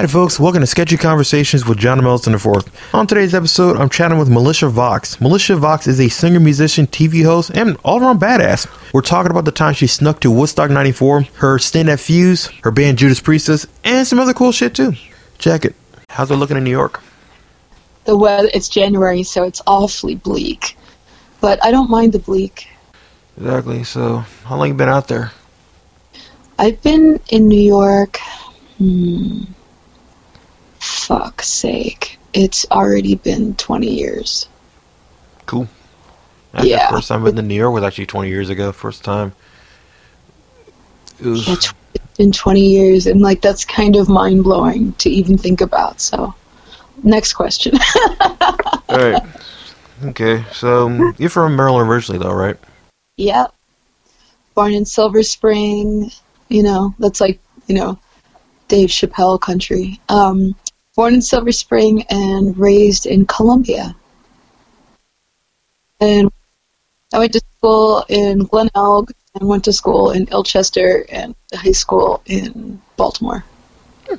Hi, folks. Welcome to Sketchy Conversations with John Melton IV. On today's episode, I'm chatting with Militia Vox. Militia Vox is a singer, musician, TV host, and all around badass. We're talking about the time she snuck to Woodstock 94, her stint at Fuse, her band Judas Priestess, and some other cool shit too. Check it. How's it looking in New York? The weather, it's January, so it's awfully bleak. But I don't mind the bleak. Exactly. So, how long you been out there? I've been in New York. Hmm, fuck's sake. It's already been 20 years. Cool. That's Yeah. The first time I've been to New York was actually 20 years ago. First time. It was... Yeah, it's been 20 years, and like that's kind of mind blowing to even think about. So, next question. All right. Okay. So um, you're from Maryland originally, though, right? Yep. Born in Silver Spring, you know, that's like, you know, Dave Chappelle country. Um, born in Silver Spring and raised in Columbia. And I went to school in Glenelg and went to school in Ilchester and high school in Baltimore. Hmm.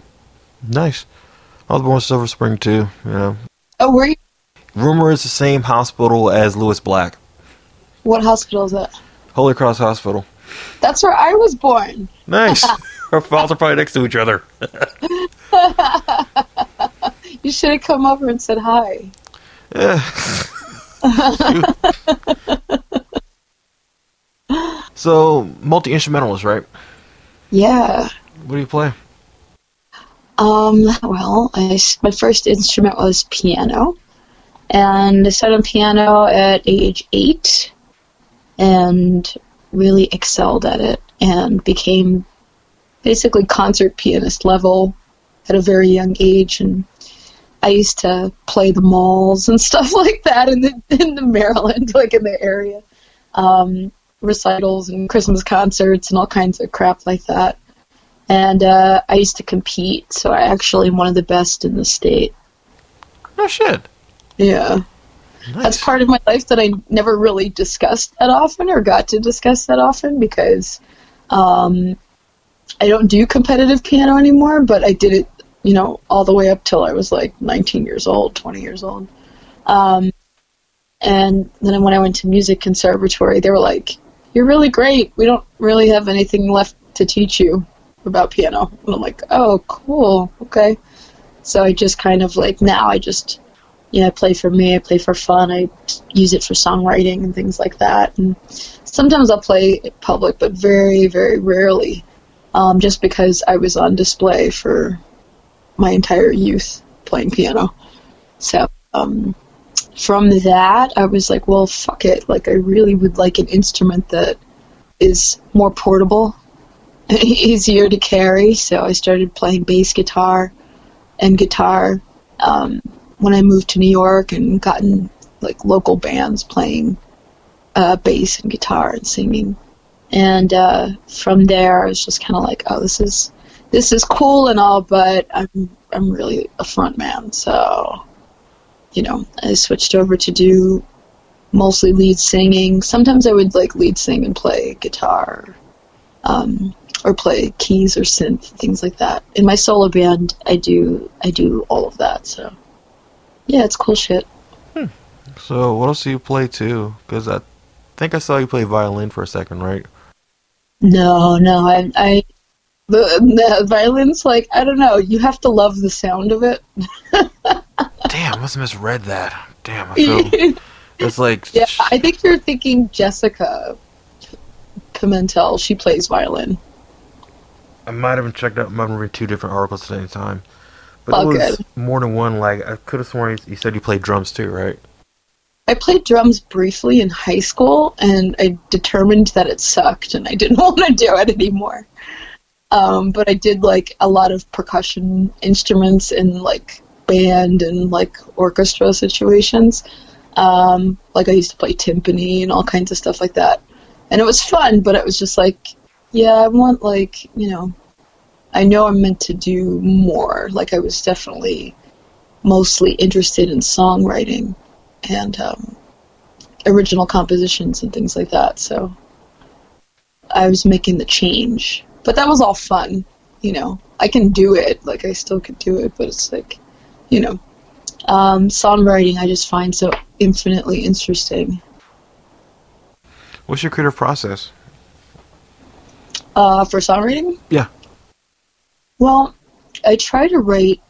Nice. I was born in Silver Spring too. You know, Oh, were you? rumor is the same hospital as Lewis Black, What hospital is that? Holy Cross Hospital. That's where I was born. Nice. Our files are probably next to each other. You should have come over and said hi. Yeah. so multi instrumentalist, right? Yeah. What do you play? Um, well, I my first instrument was piano, and I started on piano at age eight, and really excelled at it, and became basically concert pianist level at a very young age, and I used to play the malls and stuff like that in the in the Maryland, like in the area, um, recitals and Christmas concerts and all kinds of crap like that and uh, I used to compete, so I actually am one of the best in the state. Oh shit. Yeah, Nice. that's part of my life that I never really discussed that often, or got to discuss that often, because um, I don't do competitive piano anymore. But I did it, you know, all the way up till I was like 19 years old, 20 years old. Um, and then when I went to music conservatory, they were like, "You're really great. We don't really have anything left to teach you." about piano. And I'm like, oh, cool, okay. So I just kind of like now I just, you know, I play for me, I play for fun, I use it for songwriting and things like that. And sometimes I'll play public, but very, very rarely, um, just because I was on display for my entire youth playing piano. So um, from that, I was like, well, fuck it. Like, I really would like an instrument that is more portable easier to carry. So I started playing bass guitar and guitar um, when I moved to New York and gotten like local bands playing uh, bass and guitar and singing. And uh, from there, I was just kind of like, oh, this is this is cool and all, but I'm I'm really a front man, so you know, I switched over to do mostly lead singing. Sometimes I would like lead sing and play guitar. Um, or play keys or synth things like that. In my solo band, I do I do all of that. So yeah, it's cool shit. So what else do you play too? Because I think I saw you play violin for a second, right? No, no, I I the, the violin's like I don't know. You have to love the sound of it. Damn, I must have misread that. Damn, I feel it's like yeah, I think you're thinking Jessica Pimentel. She plays violin. I might have been checked out. Might have read two different articles at the same time, but Oh, it was good. more than one. Like I could have sworn you, you said you played drums too, right? I played drums briefly in high school, and I determined that it sucked, and I didn't want to do it anymore. Um, but I did like a lot of percussion instruments in like band and like orchestra situations. Um, like I used to play timpani and all kinds of stuff like that, and it was fun. But it was just like, yeah, I want like you know, I know I'm meant to do more. Like I was definitely mostly interested in songwriting and um, original compositions and things like that. So I was making the change, but that was all fun. you know, I can do it. Like I still could do it, but it's like, you know, um, songwriting I just find so infinitely interesting. What's your creative process? Uh, for songwriting? Yeah. Well, I try to write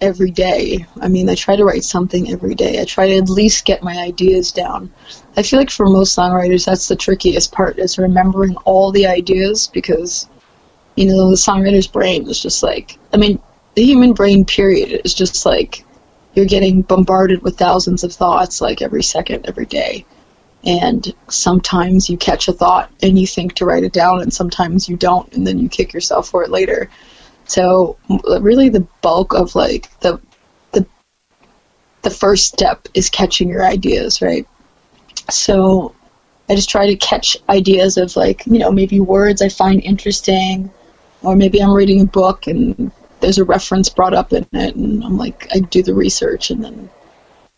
every day. I mean, I try to write something every day. I try to at least get my ideas down. I feel like for most songwriters, that's the trickiest part is remembering all the ideas because, you know, the songwriter's brain is just like, I mean, the human brain, period, is just like you're getting bombarded with thousands of thoughts like every second, every day. And sometimes you catch a thought and you think to write it down, and sometimes you don't, and then you kick yourself for it later. So really, the bulk of like the the the first step is catching your ideas, right? So I just try to catch ideas of like you know maybe words I find interesting, or maybe I'm reading a book and there's a reference brought up in it, and I'm like I do the research and then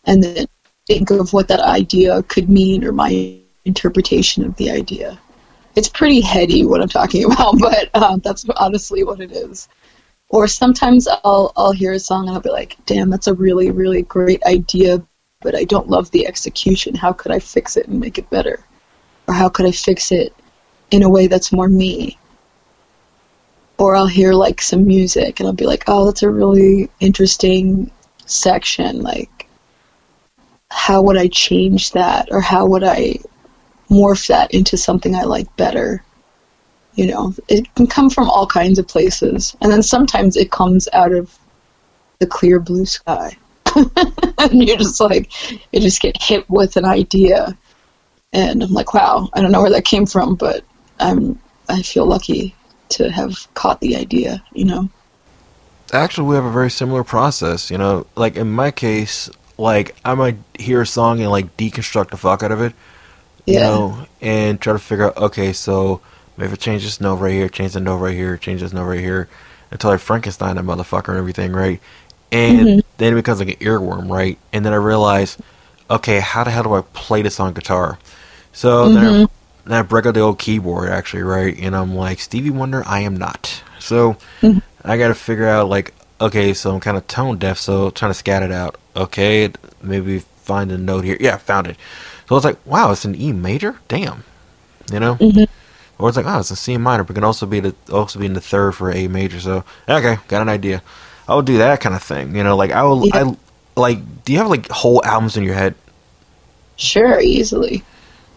and then think of what that idea could mean or my interpretation of the idea. It's pretty heady what I'm talking about, but uh, that's honestly what it is. Or sometimes I'll I'll hear a song and I'll be like, "Damn, that's a really really great idea, but I don't love the execution. How could I fix it and make it better? Or how could I fix it in a way that's more me?" Or I'll hear like some music and I'll be like, "Oh, that's a really interesting section. Like, how would I change that, or how would I morph that into something I like better?" You know, it can come from all kinds of places, and then sometimes it comes out of the clear blue sky. and you're just like, you just get hit with an idea, and I'm like, wow, I don't know where that came from, but I'm I feel lucky to have caught the idea. You know. Actually, we have a very similar process. You know, like in my case, like I might hear a song and like deconstruct the fuck out of it. You know, and try to figure out, okay, so maybe change this note right here, change the note right here, change this note right here, until I Frankenstein that motherfucker and everything, right? And Mm-hmm. then it becomes like an earworm, right? And then I realize, okay, how the hell do I play this on guitar? So Mm-hmm. Then I break out the old keyboard, actually, right? And I'm like, Stevie Wonder, I am not. So Mm-hmm. I got to figure out, like, okay, so I'm kind of tone deaf, so trying to scat it out. Okay, maybe find a note here. Yeah, found it. So it's like, wow, it's an E major. Damn, you know. Or it's like, oh, it's a C minor, but can also be the also be in the third for A major. So okay, got an idea. I would do that kind of thing. You know, like I will. Yeah. I like. Do you have like whole albums in your head? Sure, easily.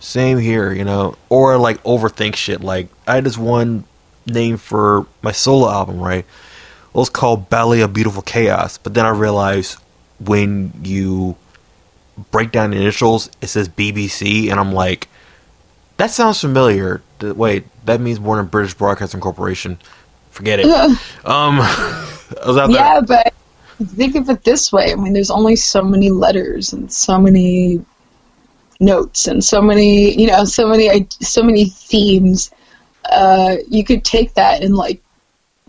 Same here, you know, or like overthink shit. Like I had this one name for my solo album, right? It was called Ballet of Beautiful Chaos, but then I realized when you break down the initials, it says BBC, and I'm like, that sounds familiar. Wait, that means Warner British Broadcasting Corporation. Forget it. um, I was out there. Yeah, but think of it this way. I mean, there's only so many letters and so many notes and so many, you know, so many, so many themes. Uh, you could take that and like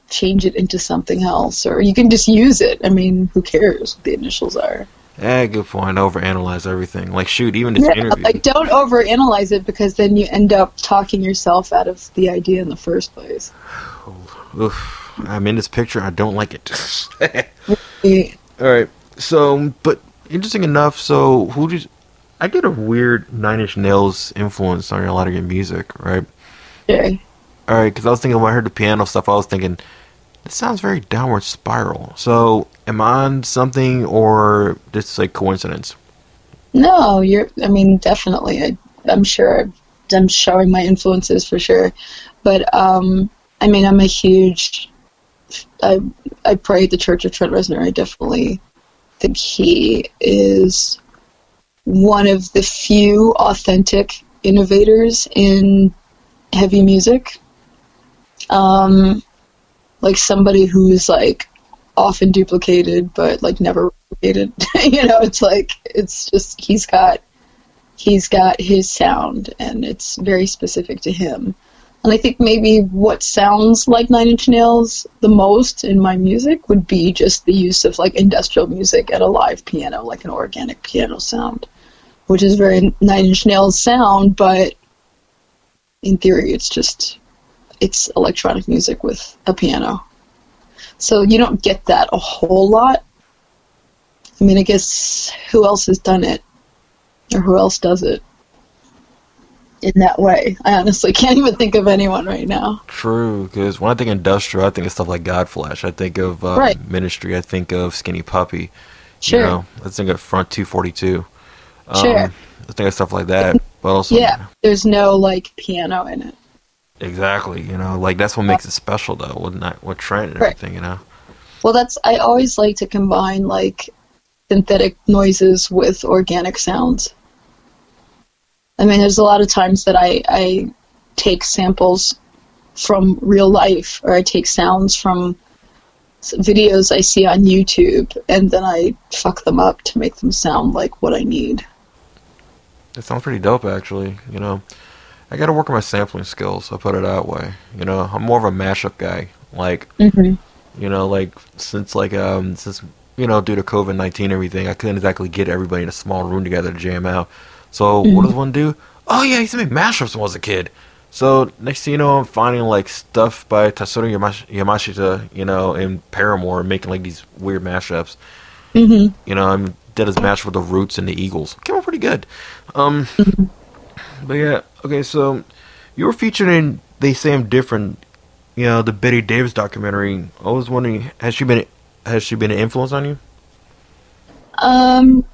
change it into something else, or you can just use it. I mean, who cares what the initials are? Yeah, good point. Overanalyze everything. Like, shoot, even this Yeah, interview. like don't overanalyze it because then you end up talking yourself out of the idea in the first place. Oof, I'm in this picture. I don't like it. All right. So, but interesting enough. So, who did I get a weird Nine Inch Nails influence on a lot of your music, right? Okay. All right, because I was thinking when I heard the piano stuff, I was thinking this sounds very downward spiral. So, am I on something, or just like coincidence? No, you're. I mean, definitely. I, I'm sure. I'm showing my influences for sure, but um, I mean, I'm a huge. I I pray at the Church of Trent Reznor. I definitely think he is one of the few authentic innovators in heavy music. Um, like somebody who's like often duplicated, but like never replicated. you know, it's like it's just he's got he's got his sound, and it's very specific to him. And I think maybe what sounds like Nine Inch Nails the most in my music would be just the use of like industrial music at a live piano, like an organic piano sound, which is very Nine Inch Nails sound, but in theory it's just it's electronic music with a piano. So you don't get that a whole lot. I mean, I guess who else has done it? Or who else does it? In that way. I honestly can't even think of anyone right now. True, because when I think industrial, I think of stuff like Godflesh. I think of uh, Right. Ministry. I think of Skinny Puppy. Sure. You know, I think of Front 242. Um, Sure. Um, I think of stuff like that. But also, Yeah. There's no, like, piano in it. exactly. You know, like that's what makes it special, though, with not with Trent and Right. everything. You know. Well, that's I always like to combine like synthetic noises with organic sounds. I mean, there's a lot of times that I I take samples from real life, or I take sounds from videos I see on YouTube, and then I fuck them up to make them sound like what I need. It sounds pretty dope, actually. You know, I got to work on my sampling skills. I'll put it that way. You know, I'm more of a mashup guy. Like, Mm-hmm. you know, like since like um since you know due to COVID nineteen everything, I couldn't exactly get everybody in a small room together to jam out. So what does one do? Oh yeah, he used to make mashups when I was a kid. So next thing you know, I'm finding like stuff by Tatsuro Yamashita, you know, in Paramore, making like these weird mashups. Mm-hmm. You know, I did his match with the Roots and the Eagles. Came out pretty good. Um, but yeah, okay. So you were featured in "They Say I'm Different," you know, the Betty Davis documentary. I was wondering, has she been has she been an influence on you? Um,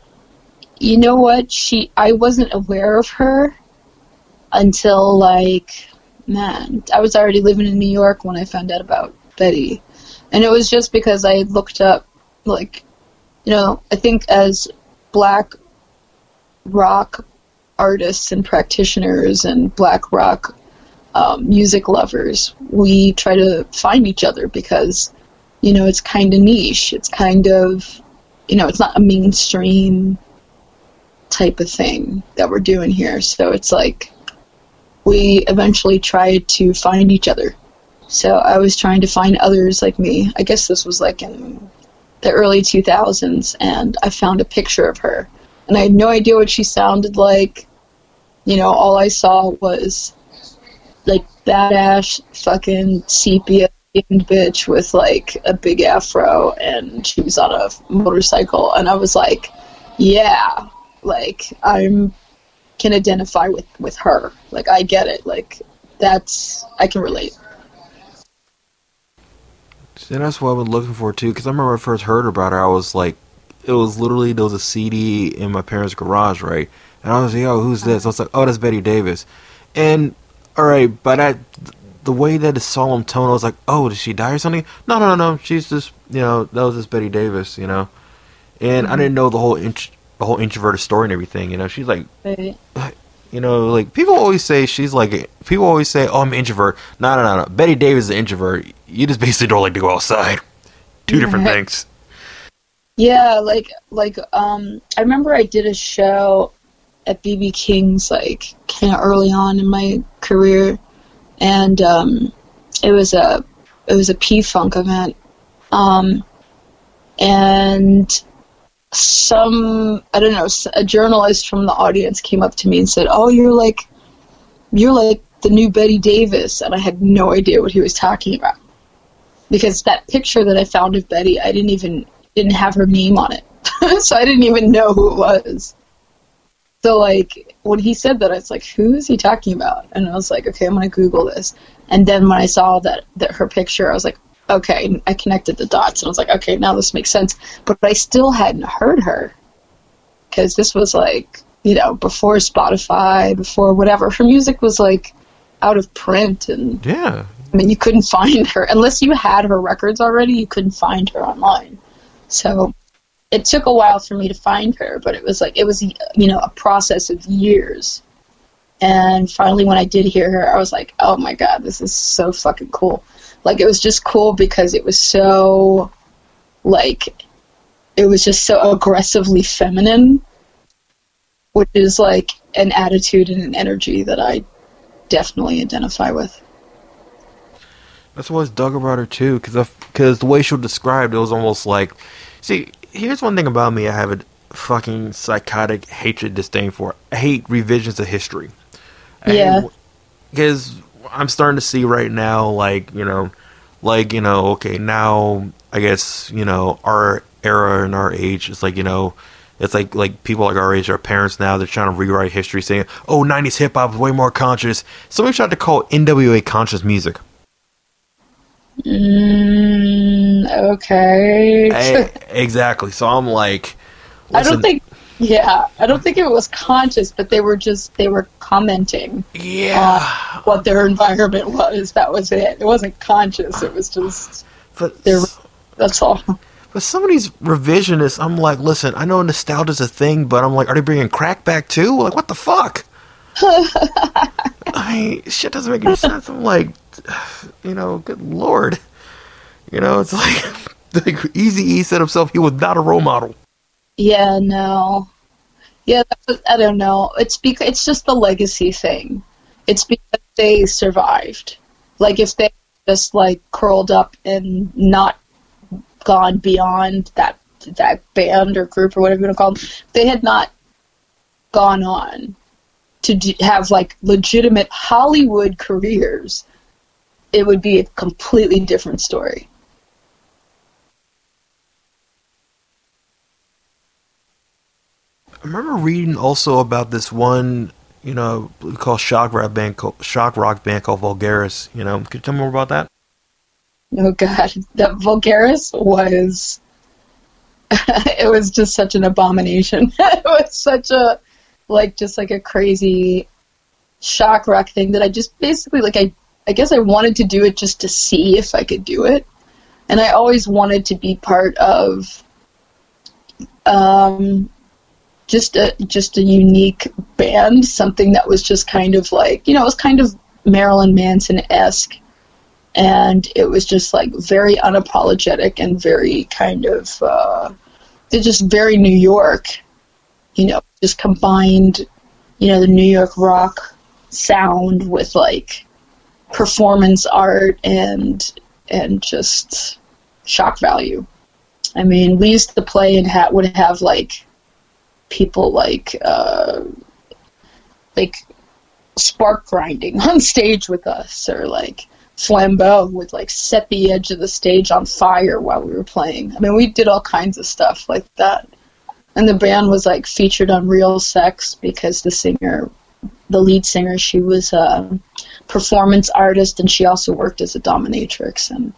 you know what? She I wasn't aware of her until like man, I was already living in New York when I found out about Betty. And it was just because I looked up like you know, I think as black rock artists and practitioners and black rock um, music lovers, we try to find each other because, you know, it's kind of niche. It's kind of, you know, it's not a mainstream type of thing that we're doing here. So it's like we eventually tried to find each other. So I was trying to find others like me. I guess this was like in the early 2000s, and I found a picture of her. And I had no idea what she sounded like. You know, all I saw was like badass fucking sepia bitch with like a big afro, and she was on a motorcycle. And I was like, yeah, like I'm can identify with with her. Like I get it. Like that's I can relate. See, that's what I've been looking for too. Because I remember I first heard about her, I was like, it was literally there was a CD in my parents' garage, right? And I was like, "Yo, who's this?" I was like, "Oh, that's Betty Davis." And all right, by that, the way that the solemn tone, I was like, "Oh, did she die or something?" No, no, no, no. She's just, you know, that was just Betty Davis, you know. And I mm-hmm. didn't know the whole int- the whole introverted story and everything. You know, she's like, Right. You know, like people always say she's like people always say, "Oh, I'm an introvert." No, no, no, no. Betty Davis is an introvert. You just basically don't like to go outside. Two different things. Yeah, like like um I remember I did a show at BB King's like kind of early on in my career and um it was a it was a P-Funk event. Um and some I don't know, a journalist from the audience came up to me and said, "Oh, you're like you're like the new Betty Davis." And I had no idea what he was talking about. Because that picture that I found of Betty, I didn't even didn't have her name on it. so I didn't even know who it was. So like when he said that, I was like, "Who is he talking about?" And I was like, "Okay, I'm gonna Google this." And then when I saw that that her picture, I was like, "Okay." I connected the dots, and I was like, "Okay, now this makes sense." But I still hadn't heard her because this was like you know before Spotify, before whatever. Her music was like out of print, and Yeah. I mean, you couldn't find her unless you had her records already. You couldn't find her online. So it took a while for me to find her, but it was like it was you know a process of years. And finally, when I did hear her, I was like, "Oh my god, this is so fucking cool!" Like it was just cool because it was so, like, it was just so aggressively feminine, which is like an attitude and an energy that I definitely identify with. That's what I dug about her too, because because the way she was described, it was almost like, see, here's one thing about me: I have a fucking psychotic hatred, disdain for. I hate revisions of history. I Yeah. because I'm starting to see right now, like you know, like you know, okay, now I guess you know our era and our age is like you know. It's like like people like our age, our parents now, they're trying to rewrite history, saying, "Oh, '90s hip hop is way more conscious." Somebody tried to call NWA conscious music. Mm, okay. Eh, exactly. So I'm like, I don't think. Yeah, I don't think it was conscious, but they were just they were commenting yeah, uh, what their environment was. That was it. It wasn't conscious. It was just but their. That's all. But some of these revisionists, I'm like, listen, I know nostalgia's a thing, but I'm like, are they bringing crack back too? Like, what the fuck? I mean, shit doesn't make any sense. I'm like, you know, good lord. You know, it's like, like Easy E said himself, he was not a role model. Yeah, no. Yeah, I don't know. It's because it's just the legacy thing. It's because they survived. Like if they just like curled up and not gone beyond that that band or group or whatever you want to call them, they had not gone on to d- have like legitimate Hollywood careers, it would be a completely different story. I remember reading also about this one, you know, we call shock rock band, called, shock rock band called Vulgaris. You know, could you tell me more about that? Oh god, that Vulgaris was it was just such an abomination. it was such a like just like a crazy shock rock thing that I just basically like I I guess I wanted to do it just to see if I could do it. And I always wanted to be part of um just a just a unique band, something that was just kind of like you know, it was kind of Marilyn Manson esque and it was just like very unapologetic and very kind of uh, just very New York, you know, just combined, you know, the New York rock sound with like performance art and and just shock value. I mean, we used to play and ha- would have like people like uh, like spark grinding on stage with us or like flambeau would like set the edge of the stage on fire while we were playing. I mean, we did all kinds of stuff like that. And the band was like featured on Real Sex because the singer, the lead singer, she was a performance artist and she also worked as a dominatrix. And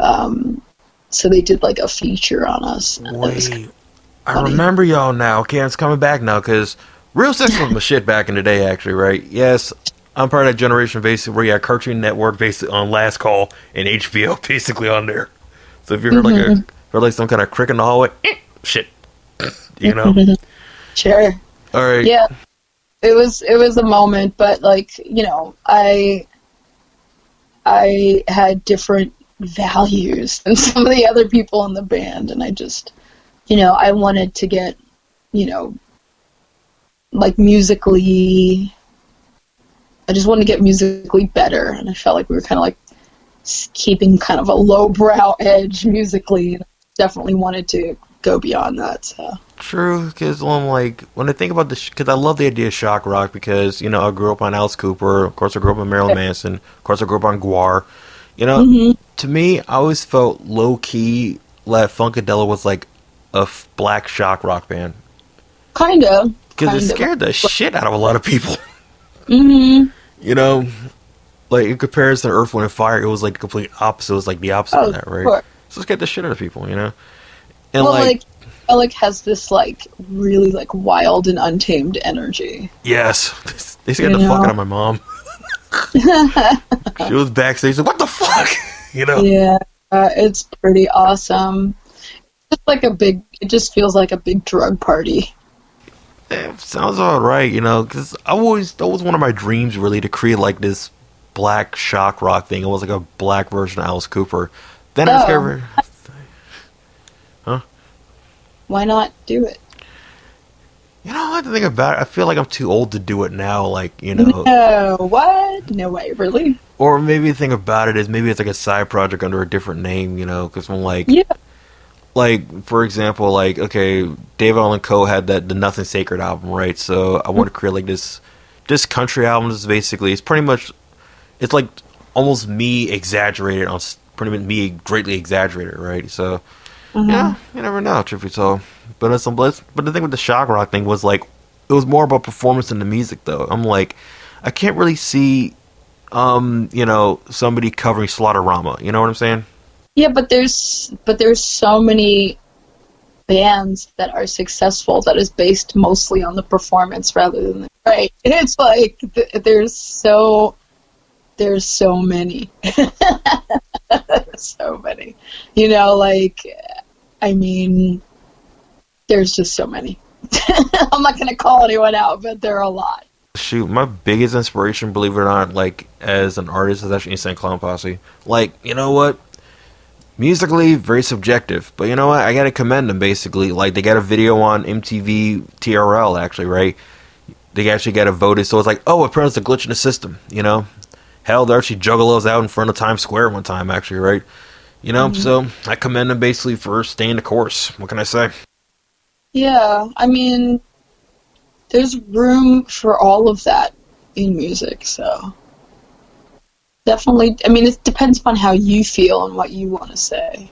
um, so they did like a feature on us. And it was Wait, I remember y'all now. Okay, it's coming back now because Real Sex was my shit back in the day, actually, right? Yes, I'm part of that generation basically where you had Cartoon Network basically on Last Call and HBO basically on there. So if you heard like a mm-hmm. heard like some kind of crick in the hallway, shit, you know. Mm-hmm. Sure. All right. Yeah. It was it was a moment, but like, you know, I I had different values than some of the other people in the band and I just you know, I wanted to get, you know, like musically I just wanted to get musically better and I felt like we were kind of like keeping kind of a lowbrow edge musically and definitely wanted to go beyond that. So True, because I'm um, like when I think about this, because I love the idea of shock rock. Because you know, I grew up on Alice Cooper. Of course, I grew up on Marilyn Manson. Of course, I grew up on GWAR. You know, mm-hmm. to me, I always felt low key that Funkadelic was like a f- black shock rock band kind of because it scared the shit out of a lot of people. hmm You know, like in comparison to Earth, Wind, and Fire, it was like the complete opposite. It was like the opposite Oh, of that, right? sure. So it scared the shit out of people. You know, and well, like, like, Alec has this like really like wild and untamed energy. yes, they scared You the fuck out of my mom. she was backstage like, "What the fuck?" You know. Yeah, uh, it's pretty awesome. It's like a big. It just feels like a big drug party. Yeah, sounds all right, you know, because I always that was one of my dreams really to create like this black shock rock thing. It was like a black version of Alice Cooper. Then I Oh. discovered, Why not do it? you know, I have to think about it. I feel like I'm too old to do it now. Like you know, No, what? No way, really? or maybe the thing about it is maybe it's like a side project under a different name. You know, because I'm like, Yeah. Like for example, like okay, David Allan Coe had that the Nothing Sacred album, right? So I want to create like this this country album is basically it's pretty much it's like almost me exaggerated on pretty much me greatly exaggerated, right? So mm-hmm. yeah, you never know, truth be told. But it's, but the thing with the shock rock thing was like it was more about performance than the music, though. I'm like, I can't really see, um, you know, somebody covering Slaughterama. You know what I'm saying? Yeah, but there's but there's so many bands that are successful that is based mostly on the performance rather than the, right. It's like there's so there's so many, so many. You know, like I mean, there's just so many. I'm not to call anyone out, but there are a lot. Shoot, my biggest inspiration, believe it or not, like as an artist, is actually Insane Clown Posse. Like, you know what? Musically, very subjective, but you know what? I gotta commend them. Basically, like they got a video on MTV TRL, actually, right? They actually got it voted, so it's like, oh, apparently it's a glitch in the system. You know, hell, there actually juggalos out in front of Times Square one time, actually, right? You know, mm-hmm. so I commend them basically for staying the course. What can I say? Yeah, I mean, there's room for all of that in music, so definitely. I mean, it depends upon how you feel and what you want to say.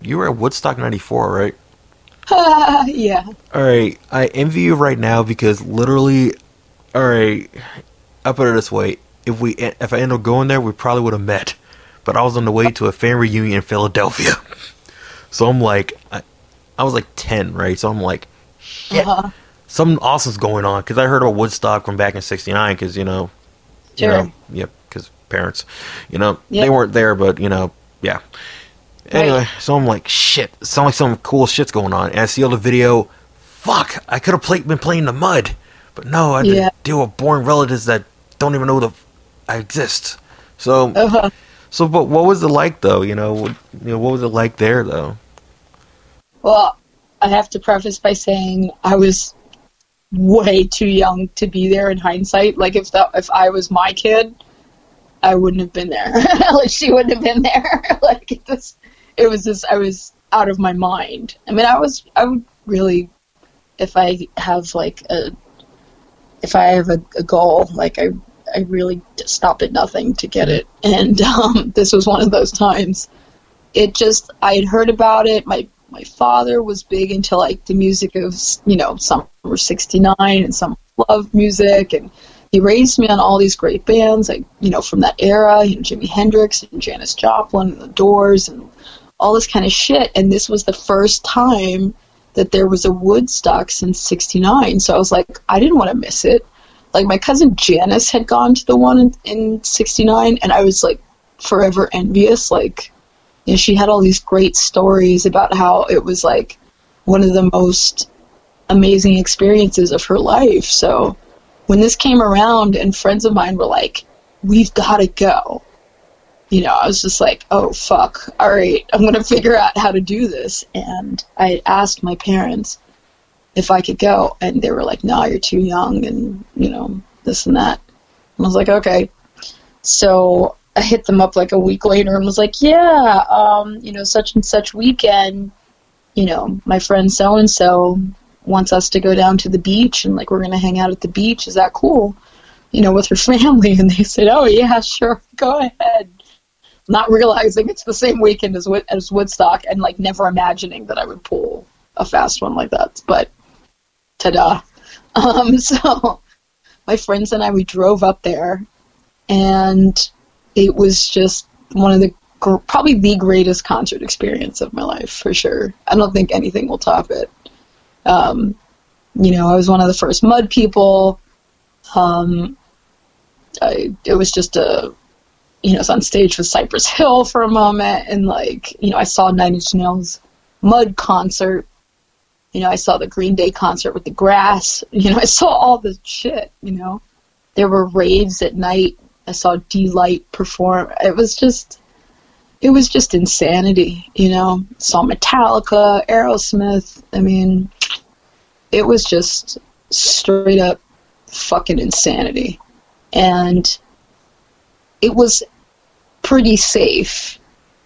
You were at Woodstock '94, right? yeah. All right, I envy you right now because literally, all right, I'll put it this way: if we if I ended up going there, we probably would have met. But I was on the way to a fan reunion in Philadelphia, so I'm like, I, I was like 10, right? So I'm like, shit, uh-huh. something awesome's going on. Because I heard about Woodstock from back in 69, because, you know, sure. you know, yep, parents, you know, yep. they weren't there, but, you know, yeah. Anyway, right. so I'm like, shit, sounds like some cool shit's going on. And I see all the video, fuck, I could have play, been playing the mud. But no, I yeah. deal with boring relatives that don't even know the I exist. So, uh-huh. so, but what was it like though? You know, what, you know, what was it like there though? Well, I have to preface by saying I was way too young to be there in hindsight. Like if that if I was my kid, I wouldn't have been there. like she wouldn't have been there. like it just it was just I was out of my mind. I mean, I was I would really if I have like a if I have a, a goal, like I I really stopped at nothing to get it, and um, this was one of those times. It just I had heard about it. My my father was big into like the music of you know some were 69 and some love music and he raised me on all these great bands like you know from that era you know Jimi Hendrix and Janis Joplin and the Doors and all this kind of shit. And this was the first time that there was a Woodstock since 69 so I was like I didn't want to miss it. Like my cousin Janice had gone to the one in, in 69 and I was like forever envious. Like you know, she had all these great stories about how it was like one of the most amazing experiences of her life. So when this came around and friends of mine were like, we've got to go, you know, I was just like, oh, fuck. All right, I'm going to figure out how to do this. And I asked my parents if I could go. And they were like, no, you're too young and, you know, this and that. And I was like, okay. So I hit them up like a week later and was like, yeah, um, you know, such and such weekend, you know, my friend so and so wants us to go down to the beach and like we're gonna hang out at the beach. Is that cool? You know, with her family. And they said, oh yeah, sure, go ahead. Not realizing it's the same weekend as as Woodstock and like never imagining that I would pull a fast one like that. But ta-da! Um, so my friends and I we drove up there and it was just one of the probably the greatest concert experience of my life for sure. I don't think anything will top it. Um, you know, I was one of the first mud people. Um, I, it was just a, you know, I was on stage with Cypress Hill for a moment, and like, you know, I saw Nine Inch Nails mud concert. You know, I saw the Green Day concert with the grass. You know, I saw all this shit. You know, there were raves at night I saw Deee-Lite perform. It was just, it was just insanity, you know. Saw Metallica, Aerosmith. I mean, it was just straight up fucking insanity, and it was pretty safe,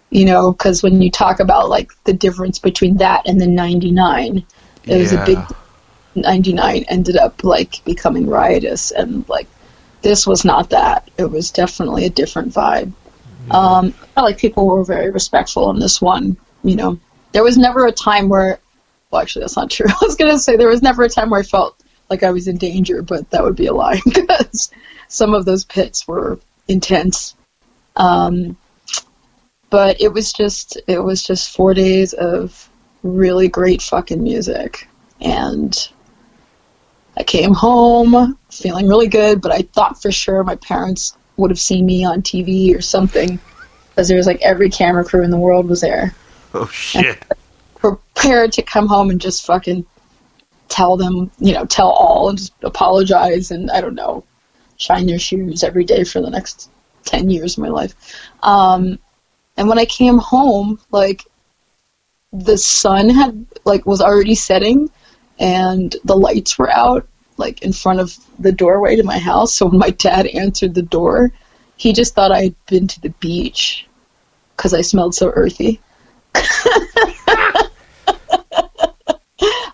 you know, because when you talk about like the difference between that and the '99, there yeah. was a big 99 ended up like becoming riotous and like this was not that. It was definitely a different vibe. Um, I like people were very respectful in this one. You know, there was never a time where. Well, actually, that's not true. I was gonna say there was never a time where I felt like I was in danger, but that would be a lie because some of those pits were intense. Um, but it was just it was just four days of really great fucking music, and I came home feeling really good. But I thought for sure my parents would have seen me on TV or something because there was like every camera crew in the world was there. Oh shit! Prepared to come home and just fucking tell them, you know, tell all and just apologize and I don't know, shine your shoes every day for the next 10 years of my life. Um, and when I came home, like, the sun had, like, was already setting and the lights were out, like, in front of the doorway to my house. So when my dad answered the door, he just thought I'd been to the beach because I smelled so earthy.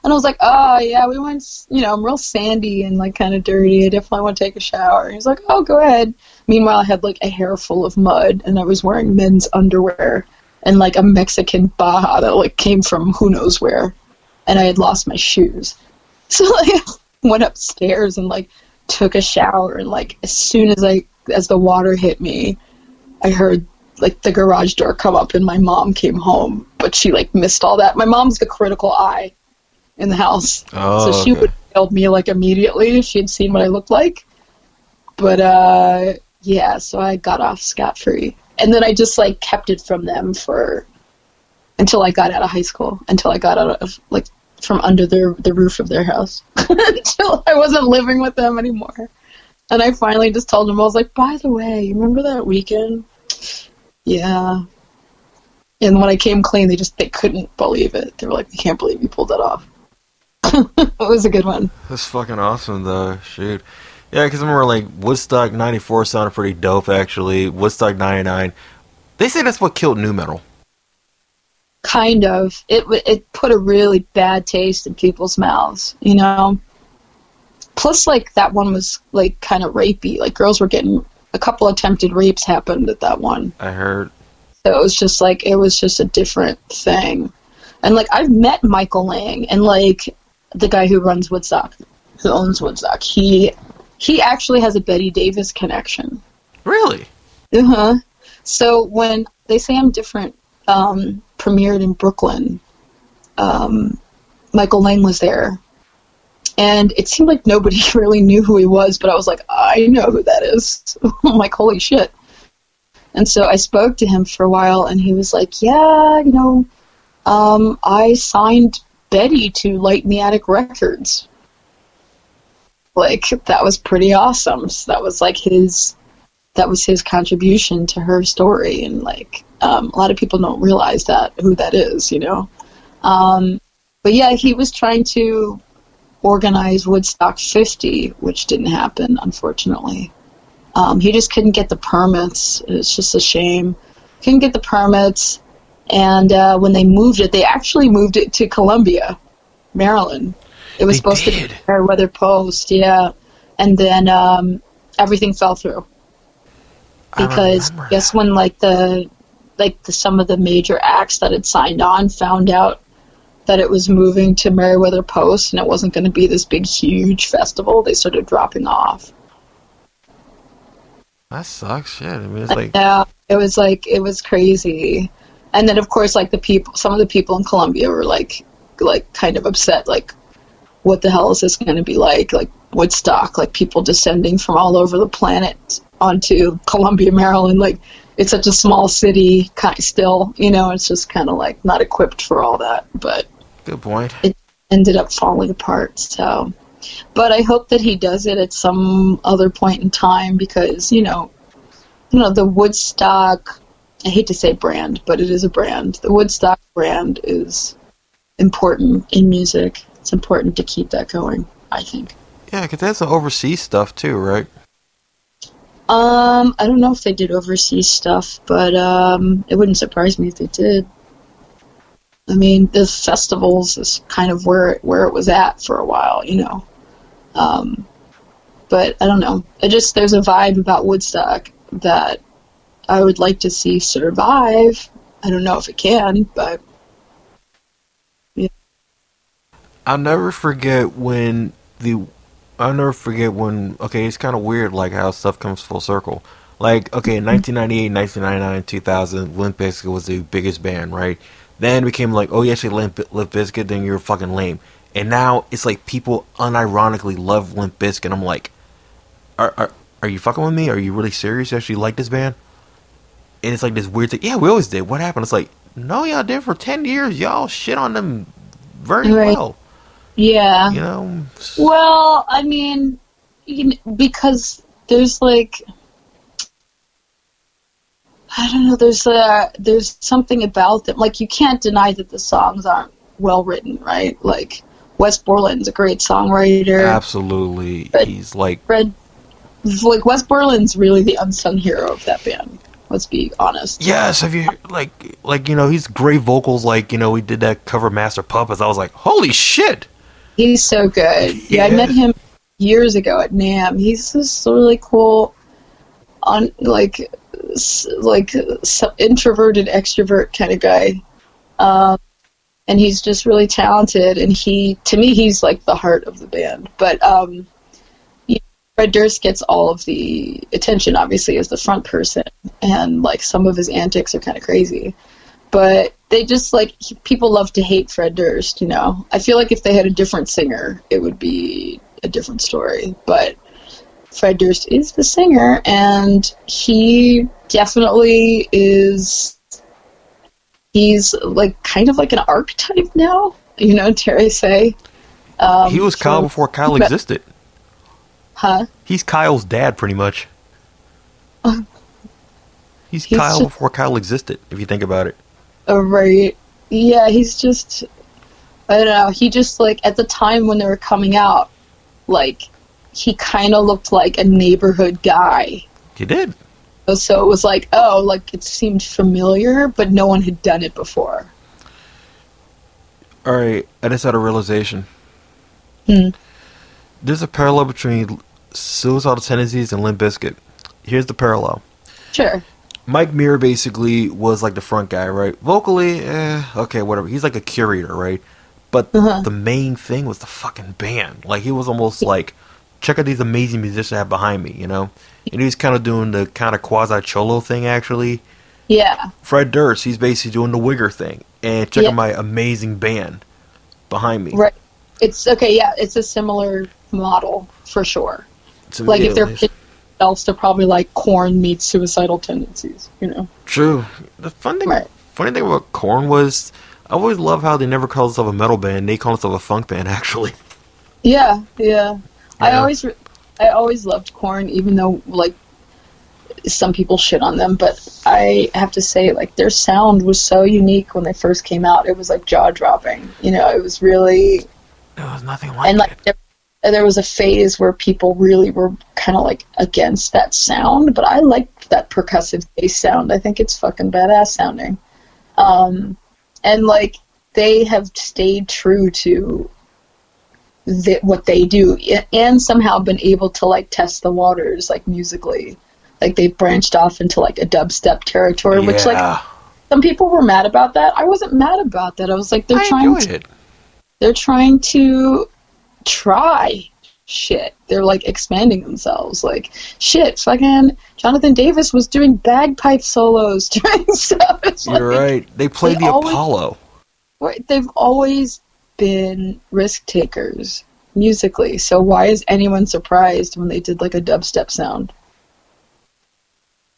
And I was like, oh, yeah, we went, you know, I'm real sandy and like kind of dirty. I definitely want to take a shower. And he's like, oh, go ahead. Meanwhile, I had like a hair full of mud and I was wearing men's underwear and like a Mexican baja that like came from who knows where. And I had lost my shoes. So like, went upstairs and like took a shower. And like, as soon as I, as the water hit me, I heard like the garage door come up and my mom came home, but she like missed all that. My mom's the critical eye in the house. Oh, so she okay. would have killed me like immediately if she had seen what I looked like. But uh yeah, so I got off scot free. And then I just like kept it from them for until I got out of high school, until I got out of like from under their the roof of their house. until I wasn't living with them anymore. And I finally just told them I was like, "By the way, you remember that weekend?" Yeah. And when I came clean, they just they couldn't believe it. They were like, "We can't believe you pulled that off." it was a good one. That's fucking awesome, though. Shoot. Yeah, because I remember, like, Woodstock 94 sounded pretty dope, actually. Woodstock 99. They say that's what killed nu metal. Kind of. It it put a really bad taste in people's mouths, you know. Plus, like that one was like kind of rapey. Like girls were getting a couple attempted rapes happened at that one. I heard. So it was just like it was just a different thing. And like I've met Michael Lang and like the guy who runs Woodstock, who owns Woodstock. He he actually has a Betty Davis connection. Really? Uh huh. So when they say I'm different, um, premiered in Brooklyn, um, Michael Lang was there, and it seemed like nobody really knew who he was. But I was like, I know who that is. I'm like, holy shit. And so I spoke to him for a while, and he was like, Yeah, you know, um, I signed Betty to Light in the Attic Records. Like that was pretty awesome. So that was like his that was his contribution to her story and like um, a lot of people don't realize that who that is, you know. Um, but yeah, he was trying to organize Woodstock 50, which didn't happen, unfortunately. Um, he just couldn't get the permits. It's just a shame. Couldn't get the permits, and uh, when they moved it, they actually moved it to Columbia, Maryland. It was They supposed did? to be Fairweather Post, yeah, and then um, everything fell through because I guess when like the like the, some of the major acts that had signed on found out that it was moving to Merriweather Post and it wasn't going to be this big huge festival, they started dropping off. That sucks. Shit. I mean, it's like. Yeah, it was like it was crazy. And then of course like the people some of the people in Columbia were like like kind of upset like what the hell is this going to be like? Like Woodstock like people descending from all over the planet onto Columbia Maryland. Like it's such a small city kind still you know it's just kind of like not equipped for all that but Good point. It ended up falling apart so. But I hope that he does it at some other point in time because you know you know the Woodstock I hate to say brand but it is a brand. The Woodstock brand is important in music. It's important to keep that going I think. Yeah, because that's some overseas stuff, too, right? um I don't know if they did overseas stuff but um it wouldn't surprise me if they did. I mean the festivals is kind of where where it was at for a while you know? Um but I don't know. It just there's a vibe about Woodstock that I would like to see survive. I don't know if it can, but Yeah. I'll never forget when the. I'll never forget when. Okay, it's kind of weird, like how stuff comes full circle. Like, okay, mm-hmm. in 1998, 1999, 2000, Limp Bizkit was the biggest band, right? Then it became like, oh, you actually Limp, Limp Bizkit, then you're fucking lame. And now it's like people unironically love Limp Bizkit. I'm like, are, are, are you fucking with me? Are you really serious? You actually like this band? And it's like this weird thing. Yeah, we always did. What happened? It's like, no, y'all did for 10 years. Y'all shit on them very Right. well. yeah. You know? Well, I mean, you kn- because there's like, I don't know. There's a there's something about them. Like you can't deny that the songs aren't well written, right? Like Wes Borland's a great songwriter. Absolutely. He's like, Fred, like Wes Borland's really the unsung hero of that band. Let's be honest. yes, have you, like, like, you know, he's great vocals. Like, you know, we did that cover Master Puppets. I was like, holy shit. He's so good. Yeah, I met him years ago at NAMM. He's this really cool, on like, like introverted extrovert kind of guy, um, and he's just really talented. And he, to me, he's like the heart of the band. But um, Fred Durst gets all of the attention, obviously, as the front person, and like some of his antics are kind of crazy but they just like he- people love to hate Fred Durst. You know, I feel like if they had a different singer, it would be a different story. But Fred Durst is the singer, and he definitely is. He's like kind of like an archetype now. You know, Terry say. Um, he was Kyle from- before Kyle but- existed. Huh? He's Kyle's dad, pretty much. He's, He's Kyle just- before Kyle existed, if you think about it. Oh, right. Yeah, he's just. I don't know. He just, like, at the time when they were coming out, like, he kind of looked like a neighborhood guy. He did. So it was like, oh, like, it seemed familiar, but no one had done it before. All right, I just had a realization. Hmm. There's a parallel between Suicidal Tendencies and Limp Bizkit. Here's the parallel. Sure. Mike Muir basically was like the front guy, right? Vocally, eh, okay, whatever. He's like a curator, right? But Uh-huh. the main thing was the fucking band. Like he was almost like, check out these amazing musicians I have behind me, you know? And he was kind of doing the kind of quasi cholo thing, actually. Yeah. Fred Durst, he's basically doing the Wigger thing. And check Yeah. out my amazing band behind me. Right. It's okay. Yeah, it's a similar model for sure. Like, if they're themselves to probably like Korn meets suicidal tendencies, you know? True. The fun thing, Right. funny thing about Korn was, I always love how they never call themselves a metal band. They call themselves a funk band, actually. Yeah, yeah. I always, I always loved Korn, even though like some people shit on them. But I have to say, like their sound was so unique when they first came out. It was like jaw dropping. You know, it was really There was nothing like and it. Like there, was a phase where people really were kind of like against that sound. But I liked that percussive bass sound. I think it's fucking badass sounding. Um, and like they have stayed true to th- what they do and somehow been able to like test the waters like musically like they branched off into like a dubstep territory which like some people were mad about that i wasn't mad about that i was like they're I trying to, it. they're trying to try shit they're like expanding themselves like shit fucking jonathan davis was doing bagpipe solos during stuff You're like, right. They played they the always- Apollo. Right, they've always been risk takers musically. So why is anyone surprised when they did like a dubstep sound?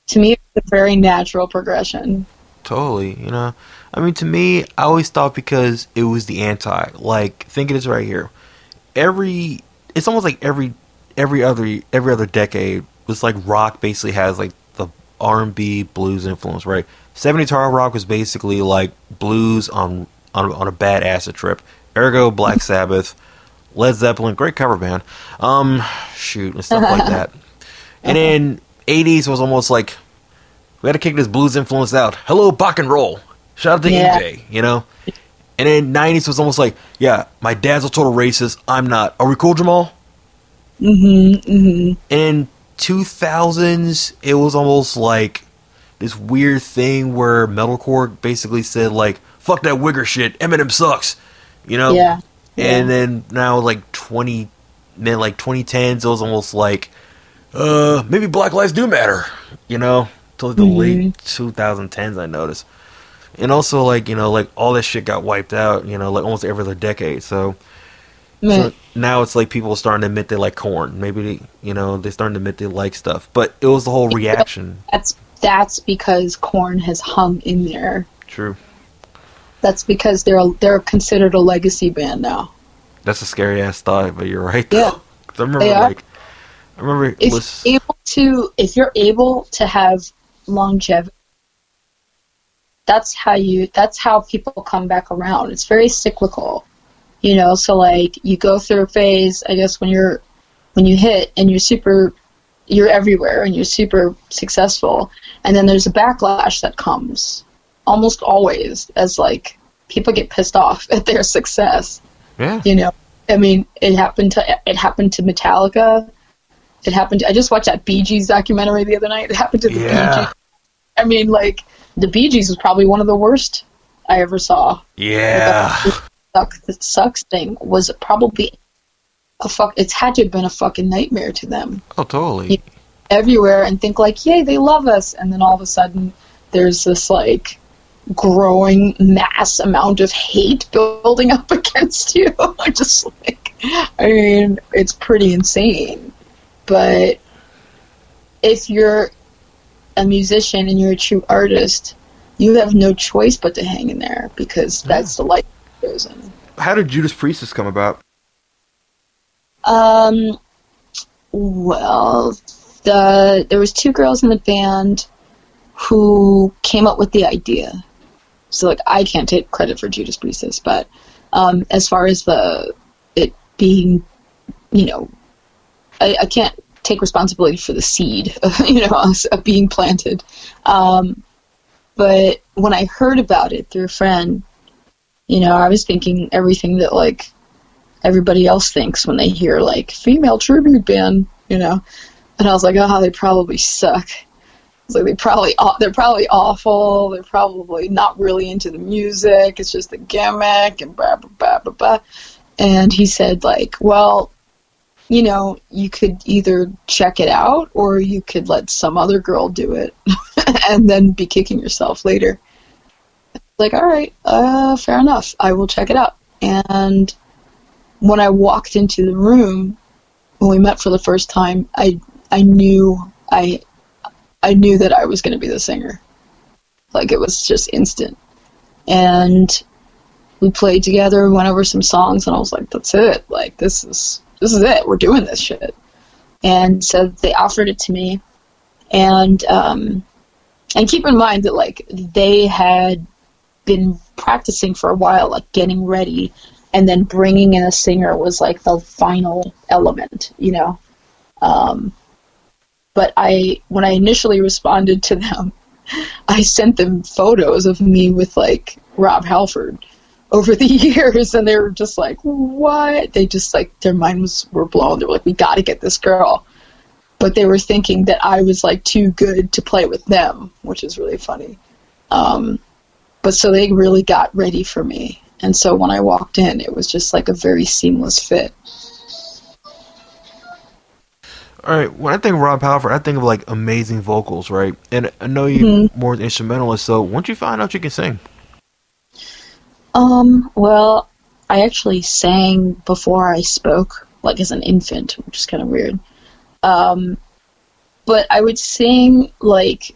To me, it's a very natural progression. Totally, you know. I mean, to me, I always thought because it was the anti. Like, think of this right here. Every, it's almost like every, every other, every other decade was like rock basically has like the R and B blues influence, right? Seventies hard rock was basically like blues on on on a bad acid trip. Ergo, Black Sabbath, Led Zeppelin, great cover band. Um, shoot, and stuff like that. And then eighties was almost like we had to kick this blues influence out. Hello, Bach and roll. Shout out to Yeah. EJ, you know. And then nineties was almost like, yeah, my dad's a total racist. I'm not. Are we cool, Jamal? Mm-hmm. Mm-hmm. In two thousands, it was almost like this weird thing where metalcore basically said like "fuck that Wigger shit," Eminem sucks, you know. Yeah. And then now like twenty, then like twenty tens, it was almost like, uh, maybe Black Lives do matter, you know. Till the Mhm. late two thousand tens, I noticed. And also, like you know, like all that shit got wiped out, you know, like almost every other decade. So, so now it's like people starting to admit they like Korn. Maybe they, you know they're starting to admit they like stuff. But it was the whole reaction. that's that's because Korn has hung in there. True. That's because they're a, they're considered a legacy band now. That's a scary ass thought, but you're right. Yeah. Though. 'Cause I remember They are. like, I remember If was you're able to, if you're able to have longevity, that's how you. That's how people come back around. It's very cyclical, you know. So like you go through a phase, I guess when you're when you hit and you're super, you're everywhere and you're super successful, and then there's a backlash that comes almost always as like people get pissed off at their success yeah. you know i mean it happened to it happened to metallica it happened to, i just watched that bee gees documentary the other night it happened to the Yeah. bee gees i mean like the bee gees was probably one of the worst i ever saw. Yeah. the suck the sucks thing was probably a fuck it's had to have been a fucking nightmare to them. Oh, totally. everywhere and think like yay they love us. And then all of a sudden there's this like growing mass amount of hate building up against you. I'm just like i mean it's pretty insane. But if you're a musician and you're a true artist you have no choice but to hang in there because that's the life goes in How did Judas Priestess come about? Um, well, the there was two girls in the band who came up with the idea. So like I can't take credit for Judas Priestess, but um, as far as the it being, you know, I, I can't take responsibility for the seed, you know, of- of being planted. Um, but when I heard about it through a friend, you know, I was thinking everything that like everybody else thinks when they hear like female tribute band, you know. And I was like, oh, they probably suck. It's like they probably they're probably awful. They're probably not really into the music. It's just a gimmick and blah blah blah blah blah. And he said like, well, you know, you could either check it out or you could let some other girl do it, and then be kicking yourself later. Like, all right, uh, fair enough. I will check it out. And when I walked into the room when we met for the first time, I I knew I I knew that I was going to be the singer. Like it was just instant. And we played together, went over some songs, and I was like, "That's it! Like this is this is it. We're doing this shit." And so they offered it to me, and um, and keep in mind that like they had been practicing for a while, like getting ready and then bringing in a singer was like the final element, you know. Um, but I, when I initially responded to them, I sent them photos of me with like Rob Halford over the years, and they were just like, "What?" They just like their mind was were blown. They were like, "We got to get this girl," but they were thinking that I was like too good to play with them, which is really funny. Um, but so they really got ready for me. And so when I walked in, it was just like a very seamless fit. All right, when I think of Rob Halford, I think of like amazing vocals, right? And I know you're more instrumentalist, so once you find out you can sing, Um, well, I actually sang before I spoke, like as an infant, which is kind of weird. Um, but I would sing like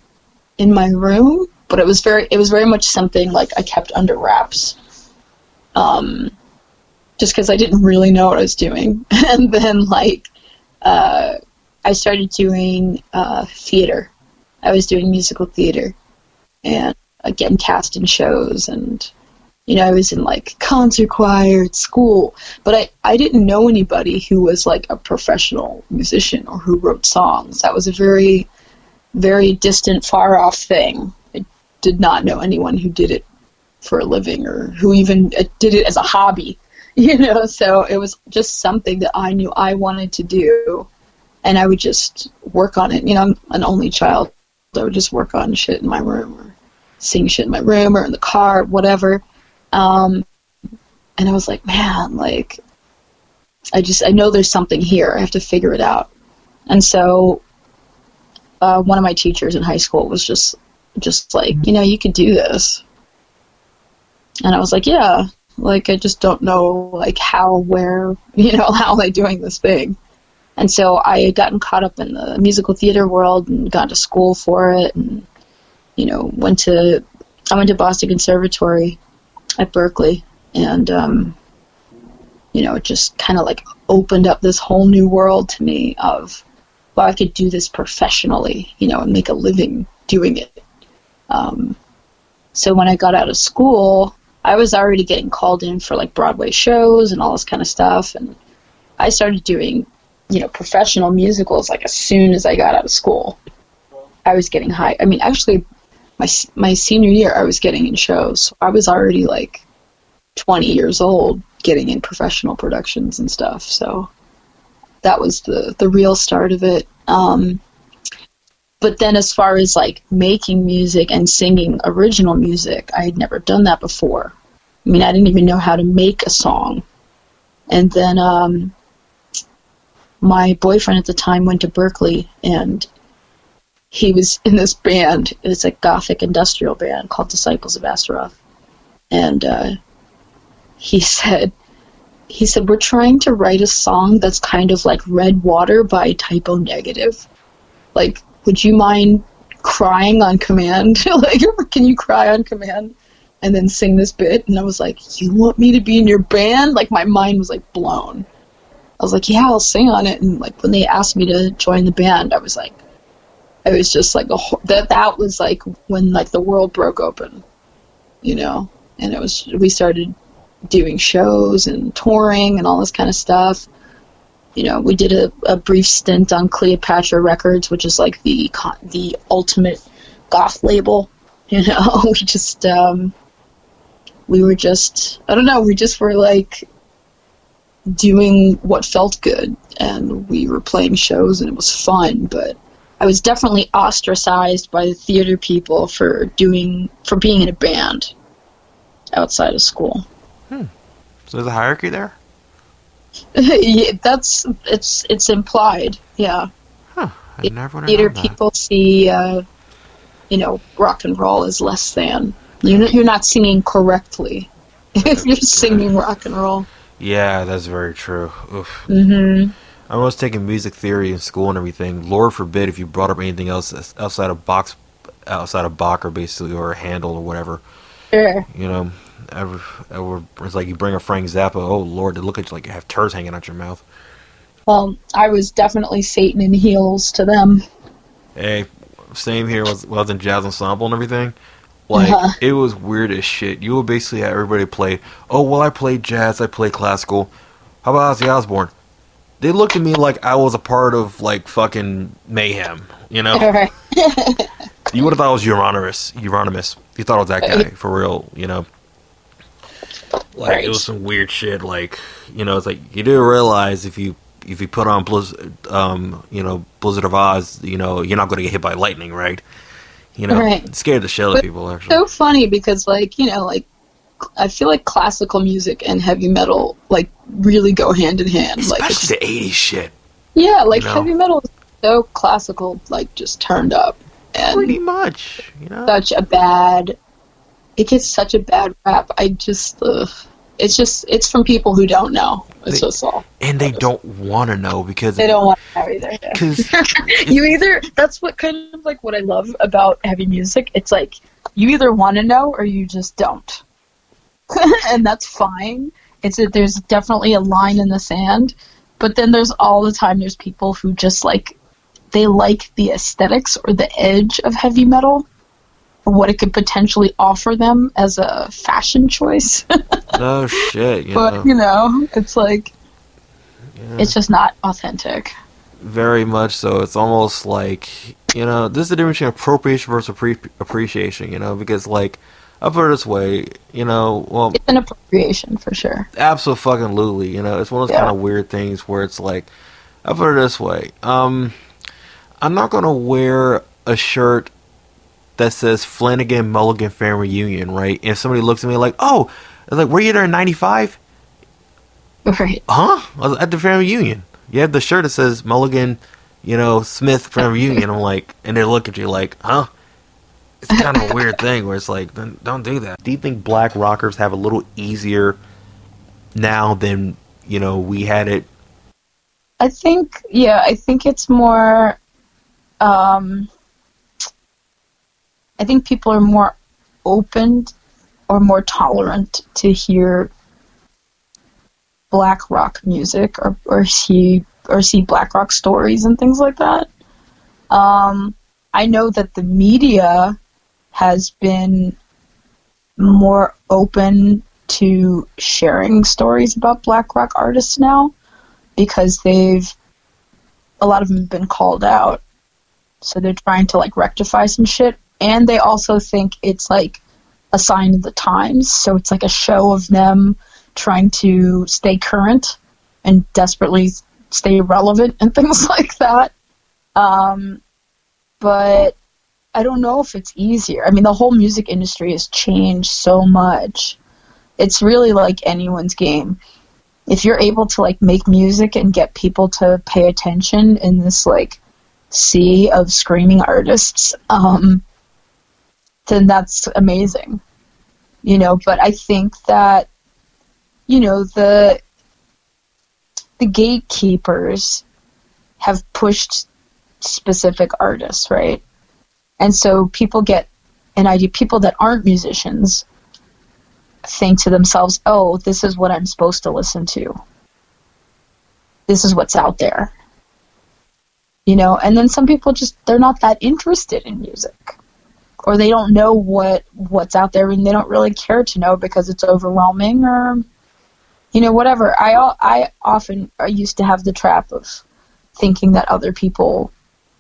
in my room, but it was very, it was very much something like I kept under wraps. Um, just because I didn't really know what I was doing, and then like, uh, I started doing uh, theater. I was doing musical theater, and getting cast in shows and you know, I was in like concert choir at school, but I, I didn't know anybody who was like a professional musician or who wrote songs. That was a very, very distant, far off thing. I did not know anyone who did it for a living or who even uh, did it as a hobby, you know, so it was just something that I knew I wanted to do and I would just work on it. You know, I'm an only child. So I would just work on shit in my room or sing shit in my room or in the car, whatever. Um, and I was like, man, like, I just, I know there's something here. I have to figure it out. And so, uh, one of my teachers in high school was just, just like, you know, you could do this. And I was like, yeah, like, I just don't know, like, how, where, you know, how am I doing this thing? And so I had gotten caught up in the musical theater world and gone to school for it and, you know, went to, I went to Boston Conservatory at Berklee, and, um, you know, it just kind of like opened up this whole new world to me of, well, I could do this professionally, you know, and make a living doing it. Um, so when I got out of school, I was already getting called in for like Broadway shows and all this kind of stuff, and I started doing you know, professional musicals like as soon as I got out of school. I was getting high. I mean, actually, my my senior year, I was getting in shows. I was already like 20 years old, getting in professional productions and stuff. So that was the the real start of it. Um, but then, as far as like making music and singing original music, I had never done that before. I mean, I didn't even know how to make a song. And then um, my boyfriend at the time went to Berklee, and he was in this band. It's a gothic industrial band called Disciples of Astaroth. And uh, he said, he said, we're trying to write a song that's kind of like Red Water by Type O Negative. Like, would you mind crying on command? like, can you cry on command? And then sing this bit? And I was like, you want me to be in your band? Like, my mind was like blown. I was like, yeah, I'll sing on it. And like when they asked me to join the band, I was like, I was just like a that that was like when like the world broke open, you know. And it was we started doing shows and touring and all this kind of stuff. You know, we did a, a brief stint on Cleopatra Records, which is like the the ultimate goth label. You know, we just um, we were just I don't know, we just were like doing what felt good and we were playing shows and it was fun but i was definitely ostracized by the theater people for doing for being in a band outside of school hmm. so there's a hierarchy there yeah, that's it's it's implied yeah huh. I never theater people see uh, you know rock and roll as less than you're not, you're not singing correctly if you're singing rock and roll yeah, that's very true. Mm-hmm. I was taking music theory in school and everything. Lord forbid if you brought up anything else outside of box, outside of Bach or basically or a Handel or whatever. Sure. You know, ever, ever, it's like you bring a Frank Zappa. Oh Lord, they look at you like you have turds hanging out your mouth. Well, I was definitely Satan in heels to them. Hey, same here. Was I was in jazz ensemble and everything. Like uh-huh. it was weird as shit. You would basically have everybody play. Oh well, I play jazz. I play classical. How about Ozzy Osbourne? They looked at me like I was a part of like fucking mayhem. You know. you would have thought I was Euronymous. Euronymous. You thought I was that guy for real. You know. Like right. it was some weird shit. Like you know, it's like you do realize if you if you put on Blizzard, um, you know, Blizzard of Ozz, you know, you're not going to get hit by lightning, right? You know, right. scared the shit out of people. Actually, so funny because like you know like I feel like classical music and heavy metal like really go hand in hand. Especially like the '80s shit. Yeah, like you know? heavy metal is so classical, like just turned up. And Pretty much, you know. Such a bad. It gets such a bad rap. I just. Ugh it's just it's from people who don't know. It's they, just all. And they don't want to know because they don't want to know either. Because you either that's what kind of like what I love about heavy music. It's like you either want to know or you just don't, and that's fine. It's that there's definitely a line in the sand, but then there's all the time there's people who just like they like the aesthetics or the edge of heavy metal or what it could potentially offer them as a fashion choice. oh shit! You but know. you know, it's like yeah. it's just not authentic. Very much so. It's almost like you know, this is the difference between appropriation versus appre- appreciation. You know, because like. I put it this way, you know, well, it's an appropriation for sure. Absolutely, fucking lully, you know, it's one of those yeah. kind of weird things where it's like, I put it this way, um, I'm not gonna wear a shirt that says Flanagan Mulligan Fan Reunion, right? And somebody looks at me like, "Oh, I was like, were you there in '95?" Right. Huh? I was at the fan reunion. You have the shirt that says Mulligan, you know, Smith fan reunion. I'm like, and they look at you like, huh? It's kind of a weird thing where it's like, don't do that. Do you think black rockers have a little easier now than you know we had it? I think, yeah, I think it's more. Um, I think people are more open or more tolerant to hear black rock music or, or see or see black rock stories and things like that. Um, I know that the media has been more open to sharing stories about black rock artists now because they've a lot of them have been called out. So they're trying to like rectify some shit. And they also think it's like a sign of the times. So it's like a show of them trying to stay current and desperately stay relevant and things like that. Um, but I don't know if it's easier. I mean, the whole music industry has changed so much. It's really like anyone's game. If you're able to like make music and get people to pay attention in this like sea of screaming artists, um, then that's amazing. You know, but I think that you know the the gatekeepers have pushed specific artists, right? And so people get an idea, people that aren't musicians think to themselves, oh, this is what I'm supposed to listen to. This is what's out there. You know, and then some people just, they're not that interested in music. Or they don't know what what's out there and they don't really care to know because it's overwhelming or, you know, whatever. I, I often used to have the trap of thinking that other people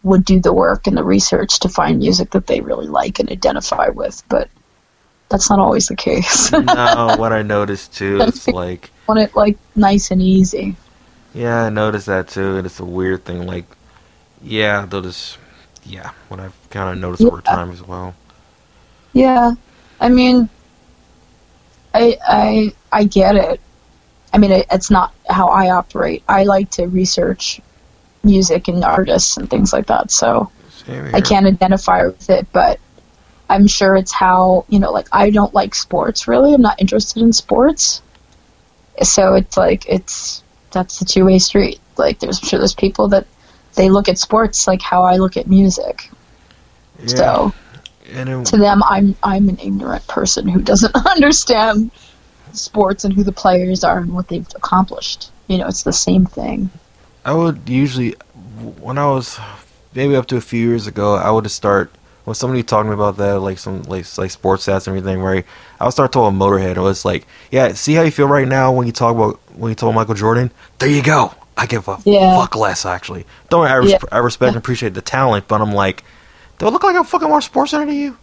would do the work and the research to find music that they really like and identify with, but that's not always the case. no, what I noticed too is like want it like nice and easy. Yeah, I noticed that too, and it's a weird thing. Like, yeah, they'll just yeah, what I've kind of noticed yeah. over time as well. Yeah, I mean, I I I get it. I mean, it, it's not how I operate. I like to research music and artists and things like that. So I can't identify with it, but I'm sure it's how, you know, like I don't like sports really. I'm not interested in sports. So it's like, it's, that's the two way street. Like there's, I'm sure there's people that they look at sports like how I look at music. Yeah. So it, to them, I'm, I'm an ignorant person who doesn't understand sports and who the players are and what they've accomplished. You know, it's the same thing. I would usually, when I was maybe up to a few years ago, I would start when somebody talked to me about that, like some like like sports stats and everything, right? I would start talking Motorhead. It was like, yeah, see how you feel right now when you talk about when you talk about Michael Jordan. There you go. I give a yeah. fuck less actually. Don't worry, I, res- yeah. I respect and appreciate the talent, but I'm like, do I look like I'm fucking more sports center to you?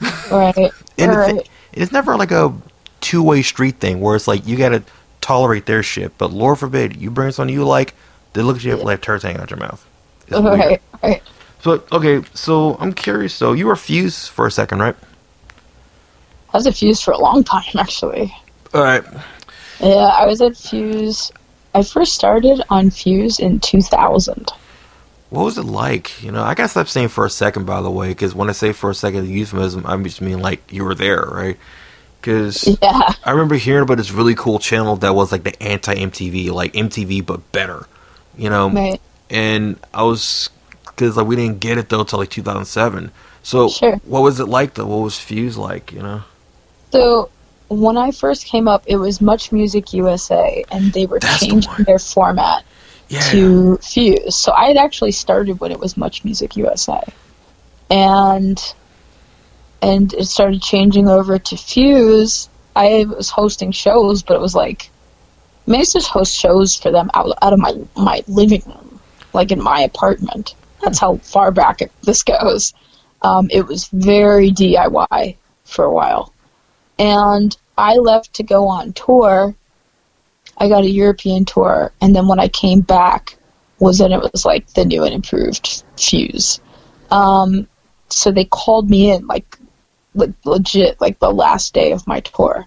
Right. and right. Th- it's never like a two way street thing where it's like you gotta tolerate their shit, but Lord forbid you bring something you like they look at you yeah. like turds hanging out your mouth. It's right, right. So okay, so I'm curious. So you were Fuse for a second, right? I was at Fuse for a long time, actually. All right. Yeah, I was at Fuse. I first started on Fuse in 2000. What was it like? You know, I gotta stop saying for a second, by the way, because when I say for a second, euphemism, I'm just mean like you were there, right? Because yeah. I remember hearing about this really cool channel that was like the anti MTV, like MTV but better you know. Right. And I was because like we didn't get it though till like 2007. So sure. what was it like though? What was Fuse like? You know. So when I first came up, it was Much Music USA, and they were That's changing the their format yeah. to Fuse. So I had actually started when it was Much Music USA, and and it started changing over to Fuse. I was hosting shows, but it was like I used to host shows for them out, out of my, my living room, like in my apartment. That's how far back this goes. Um, it was very DIY for a while. And I left to go on tour. I got a European tour, and then when I came back, was when it was like the new and improved Fuse. Um, so they called me in like le- legit like the last day of my tour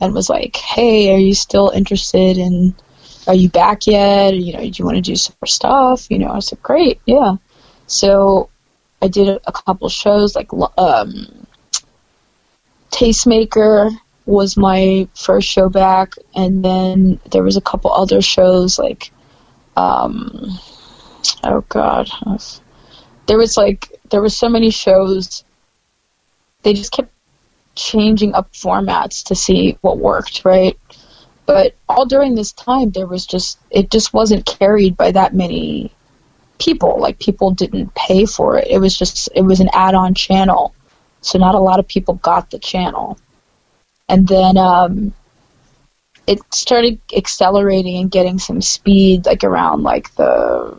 and was like, "Hey, are you still interested in? Are you back yet? You know, do you want to do some more stuff? You know?" I said, "Great, yeah." So I did a, couple shows like um, Tastemaker was my first show back, and then there was a couple other shows like, um, oh god, there was like there was so many shows. They just kept changing up formats to see what worked, right? But all during this time, there was just it just wasn't carried by that many people. Like people didn't pay for it. It was just it was an add-on channel, so not a lot of people got the channel. And then um, it started accelerating and getting some speed, like around like the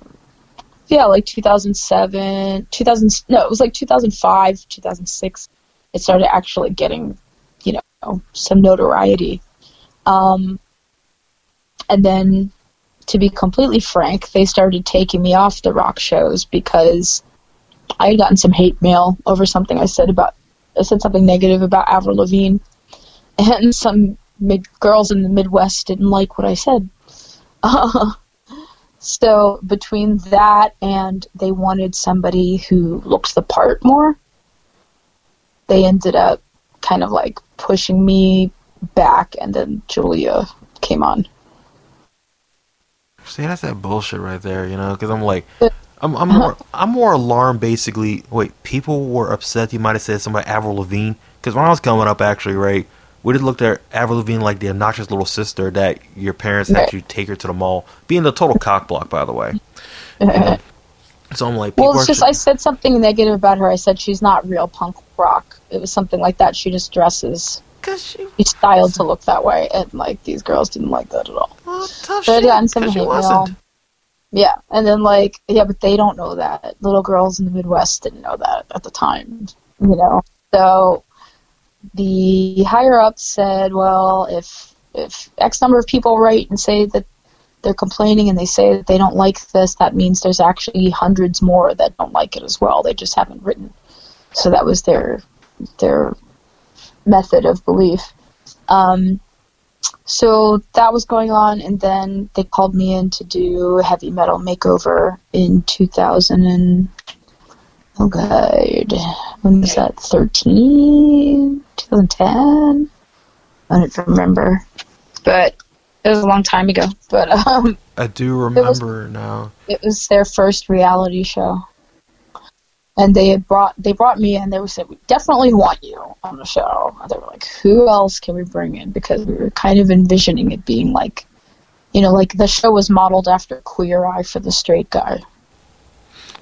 yeah, like 2007, 2000. No, it was like 2005, 2006 it started actually getting, you know, some notoriety. Um, and then, to be completely frank, they started taking me off the rock shows because I had gotten some hate mail over something I said about I said something negative about Avril Lavigne, and some mid- girls in the Midwest didn't like what I said. Uh, so between that and they wanted somebody who looked the part more, they ended up kind of like pushing me back, and then Julia came on. See, that's that bullshit right there, you know? Because I'm like, I'm, I'm more, I'm more alarmed. Basically, wait, people were upset. You might have said somebody Avril Lavigne. Because when I was coming up, actually, right, we just looked at Avril Lavigne like the obnoxious little sister that your parents right. actually take her to the mall, being the total cockblock, by the way. So I'm like, well, it's just I said something negative about her. I said she's not real punk rock. It was something like that. She just dresses. Cause she, she's styled to look that way, and like these girls didn't like that at all. Well, tough but shit. Yeah, some hate mail. Yeah, and then like yeah, but they don't know that. Little girls in the Midwest didn't know that at the time, you know. So the higher ups said, well, if if X number of people write and say that they're complaining and they say that they don't like this, that means there's actually hundreds more that don't like it as well. They just haven't written. So that was their their method of belief. Um, so that was going on, and then they called me in to do a heavy metal makeover in 2000 and oh god, when was that? 13, 2010. I don't remember, but it was a long time ago, but um, I do remember it was, now. It was their first reality show, and they had brought they brought me in. They were said we definitely want you on the show. And they were like, who else can we bring in? Because we were kind of envisioning it being like, you know, like the show was modeled after Queer Eye for the Straight Guy.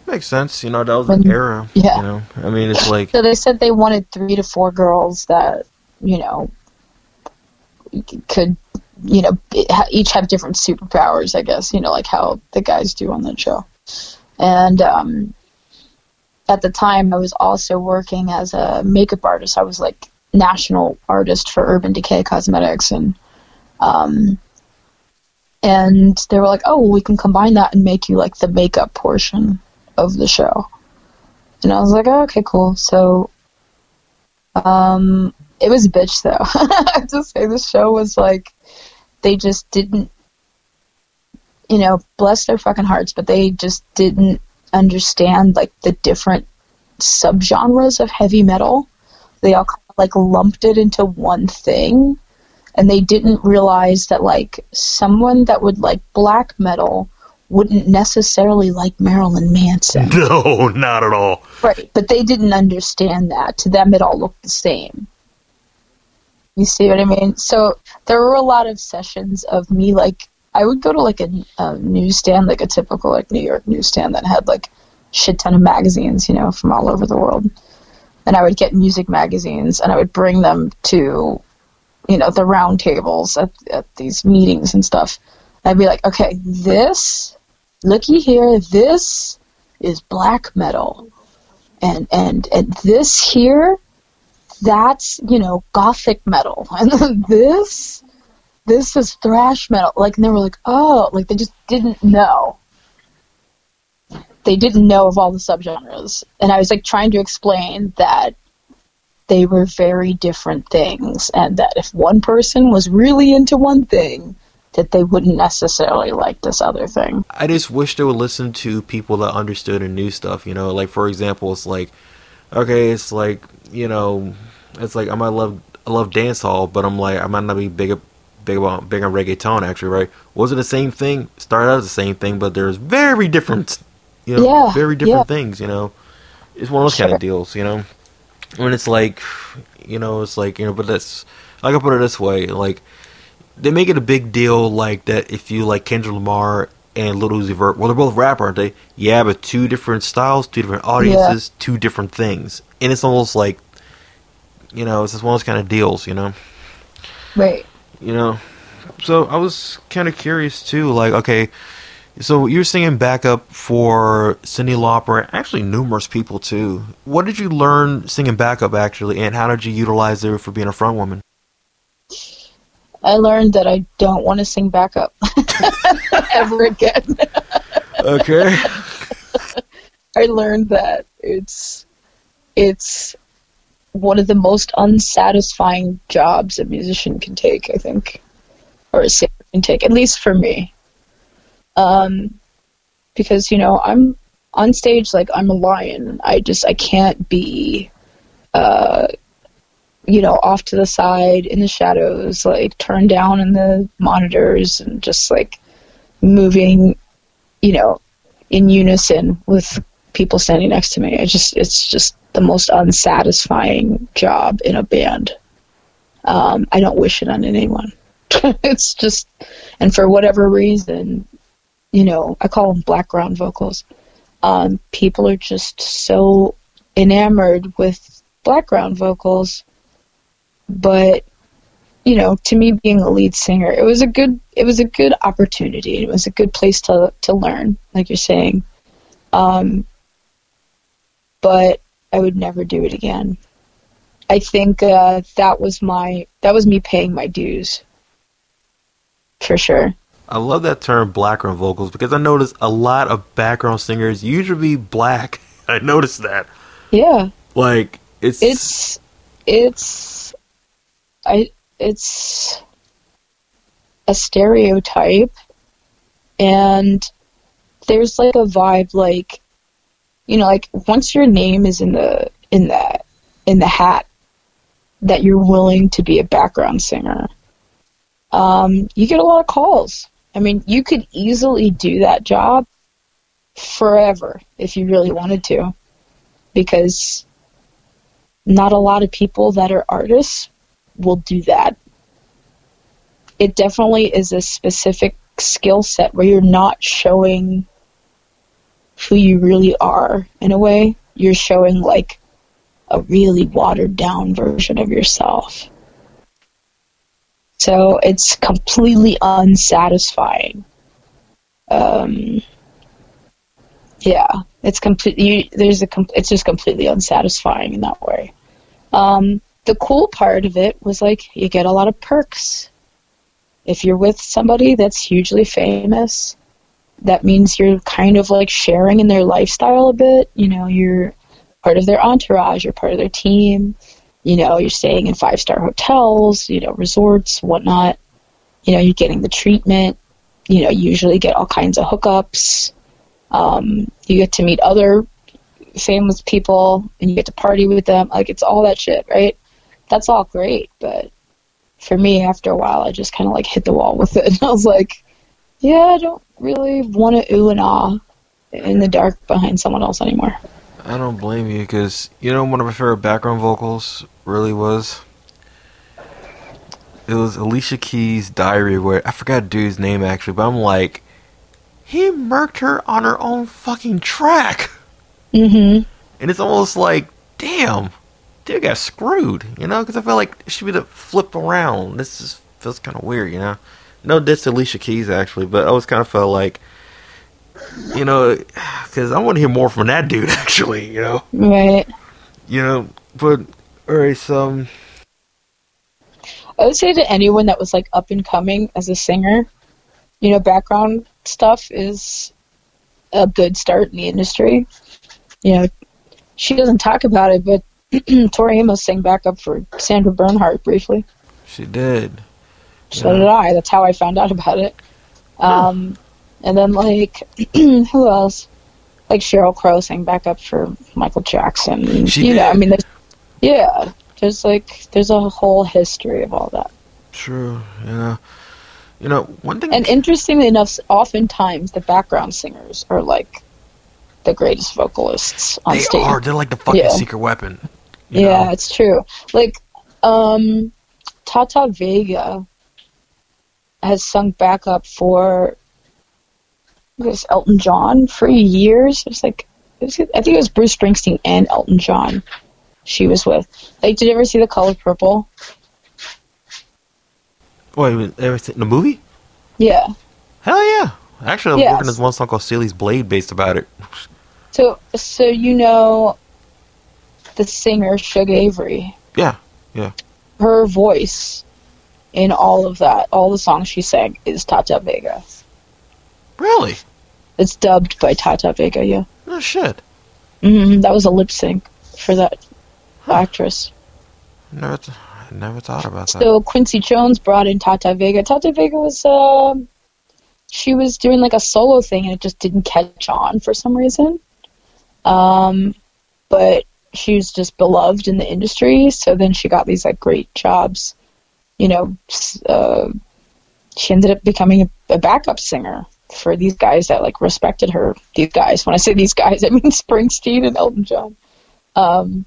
Makes sense. You know, that was when, the era. Yeah. You know, I mean, it's like. So they said they wanted three to four girls that, you know, could you know, each have different superpowers, I guess, you know, like how the guys do on that show. And um, at the time, I was also working as a makeup artist. I was like national artist for Urban Decay Cosmetics, and um, and they were like, "Oh, well, we can combine that and make you like the makeup portion of the show." And I was like, oh, "Okay, cool." So, um, it was a bitch though. I have to say, the show was like they just didn't, you know, bless their fucking hearts, but they just didn't understand like the different subgenres of heavy metal. They all kind of, like lumped it into one thing, and they didn't realize that like someone that would like black metal wouldn't necessarily like Marilyn Manson. No, not at all. Right, but they didn't understand that. To them, it all looked the same. You see what I mean? So there were a lot of sessions of me like I would go to like a, a newsstand, like a typical like New York newsstand that had like shit ton of magazines, you know, from all over the world. And I would get music magazines and I would bring them to, you know, the round tables at, at these meetings and stuff. I'd be like, okay, this, looky here, this is black metal. And, and, and this here that's you know gothic metal, and then this this is thrash metal. Like, and they were like, oh, like they just didn't know. They didn't know of all the subgenres, and I was like trying to explain that they were very different things, and that if one person was really into one thing, that they wouldn't necessarily like this other thing. I just wish they would listen to people that understood and knew stuff. You know, like for example, it's like, okay, it's like you know, it's like I might love I love dance hall, but I'm like I might not be big big about big on reggaeton actually, right? Was it the same thing? Started out as the same thing, but there's very different, you know, Yeah, very different yeah. things. You know, it's one of those kind of deals. You know, when it's like, you know, it's like you know, but that's I can put it this way, like they make it a big deal like that if you like Kendrick Lamar and Lil Uzi Vert. Well, they're both rapper, aren't they? Yeah, but two different styles, two different audiences, two different things, and it's almost like, you know, it's just one of those kind of deals, you know, Right. you know. So I was kind of curious too, like, okay, so you're singing backup for Cyndi Lauper, actually numerous people too. What did you learn singing backup actually, and how did you utilize it for being a front woman? I learned that I don't want to sing backup ever again. Okay. I learned that it's it's one of the most unsatisfying jobs a musician can take, I think, or a singer can take, at least for me. Um, because you know I'm on stage like I'm a lion. I just I can't be, uh, you know, off to the side in the shadows, like turned down in the monitors, and just like moving, you know, in unison with people standing next to me. I just it's just the most unsatisfying job in a band. Um, I don't wish it on anyone. it's just, and for whatever reason, you know, I call them background vocals. Um, people are just so enamored with background vocals, but you know, to me being a lead singer, it was a good it was a good opportunity. It was a good place to to learn, like you're saying. Um, but I would never do it again. I think uh, that was my that was me paying my dues for sure. I love that term background vocals because I notice a lot of background singers usually black. I noticed that. Yeah, Like it's it's it's I it's a stereotype and there's like a vibe like you know like once your name is in the in the in the hat that you're willing to be a background singer um, you get a lot of calls i mean you could easily do that job forever if you really wanted to because not a lot of people that are artists will do that. It definitely is a specific skill set where you're not showing who you really are in a way. You're showing like a really watered down version of yourself. So it's completely unsatisfying. Um, yeah, it's completely. There's a. It's just completely unsatisfying in that way. Um, the cool part of it was like you get a lot of perks. If you're with somebody that's hugely famous, that means you're kind of like sharing in their lifestyle a bit. You know, you're part of their entourage, you're part of their team. You know, you're staying in five star hotels, you know, resorts, whatnot. You know, you're getting the treatment. You know, you usually get all kinds of hookups. Um, you get to meet other famous people and you get to party with them. Like it's all that shit, right? That's all great, but for me, after a while, I just kind of like hit the wall with it. And I was like, yeah, I don't really want to ooh and ah in the dark behind someone else anymore. I don't blame you because you know one of my favorite background vocals really was. It was Alicia Keys' diary where I forgot dude's name actually, but I'm like, he murked her on her own fucking track, Mm-hmm. and it's almost like, damn, dude got screwed, you know? Because I feel like it should be the flip around. This just feels kind of weird, you know? No diss to Alicia Keys actually, but I always kind of felt like, you know, because I want to hear more from that dude actually, you know? Right. You know, but alright, so um, I would say to anyone that was like up and coming as a singer, you know, background stuff is a good start in the industry. You know, she doesn't talk about it, but Tori Amos sang backup for Sandra Bernhard briefly. She did. So yeah. did I. That's how I found out about it. Um, and then like who else? Like Sheryl Crow sang backup for Michael Jackson. She you did. know, I mean, there's, yeah, there's like there's a whole history of all that. True. Yeah. You know, one thing. And interestingly enough, oftentimes the background singers are like the greatest vocalists on they stage. are. They're like the fucking Yeah. secret weapon. you Yeah, know? it's true. Like, um, Tata Vega has sung backup for this Elton John for years. It was like, it was, I think it was Bruce Springsteen and Elton John. She was with. Like, did you ever see The Color Purple? Wait, ever seen the movie? Yeah. Hell yeah! Actually, I'm Yes. working this one song called "Silly's Blade" based about it. So, so you know the singer Shug Avery. Yeah, yeah. Her voice in all of that, all the songs she sang, is Tata Vega. Really? It's dubbed by Tata Vega. Yeah. No shit. hmm That was a lip sync for that actress. Never, th- never thought about that. So Quincy Jones brought in Tata Vega. Tata Vega was, um she was doing like a solo thing and it just didn't catch on for some reason. Um, but she was just beloved in the industry. So then she got these like great jobs. You know, uh, she ended up becoming a, a backup singer for these guys that like respected her. These guys, when I say these guys, I mean Springsteen and Elton John. Um,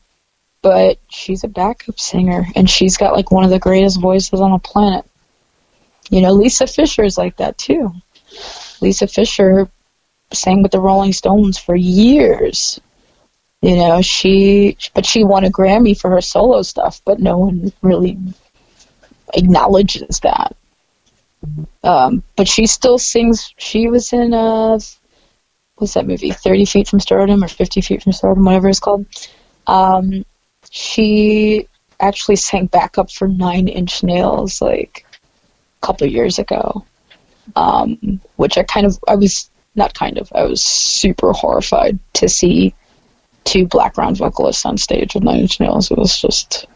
but she's a backup singer and she's got like one of the greatest voices on the planet. You know, Lisa Fischer's like that too. Lisa Fisher sang with the Rolling Stones for years. You know, she but she won a Grammy for her solo stuff, but no one really acknowledges that. Um, but she still sings. She was in uh, what's that movie? Thirty Feet from Stardom or Fifty Feet from Stardom, whatever it's called. Um, she actually sang backup for Nine Inch Nails like a couple years ago, um, which I kind of I was not kind of I was super horrified to see two background vocalists on stage with Nine Inch Nails. It was just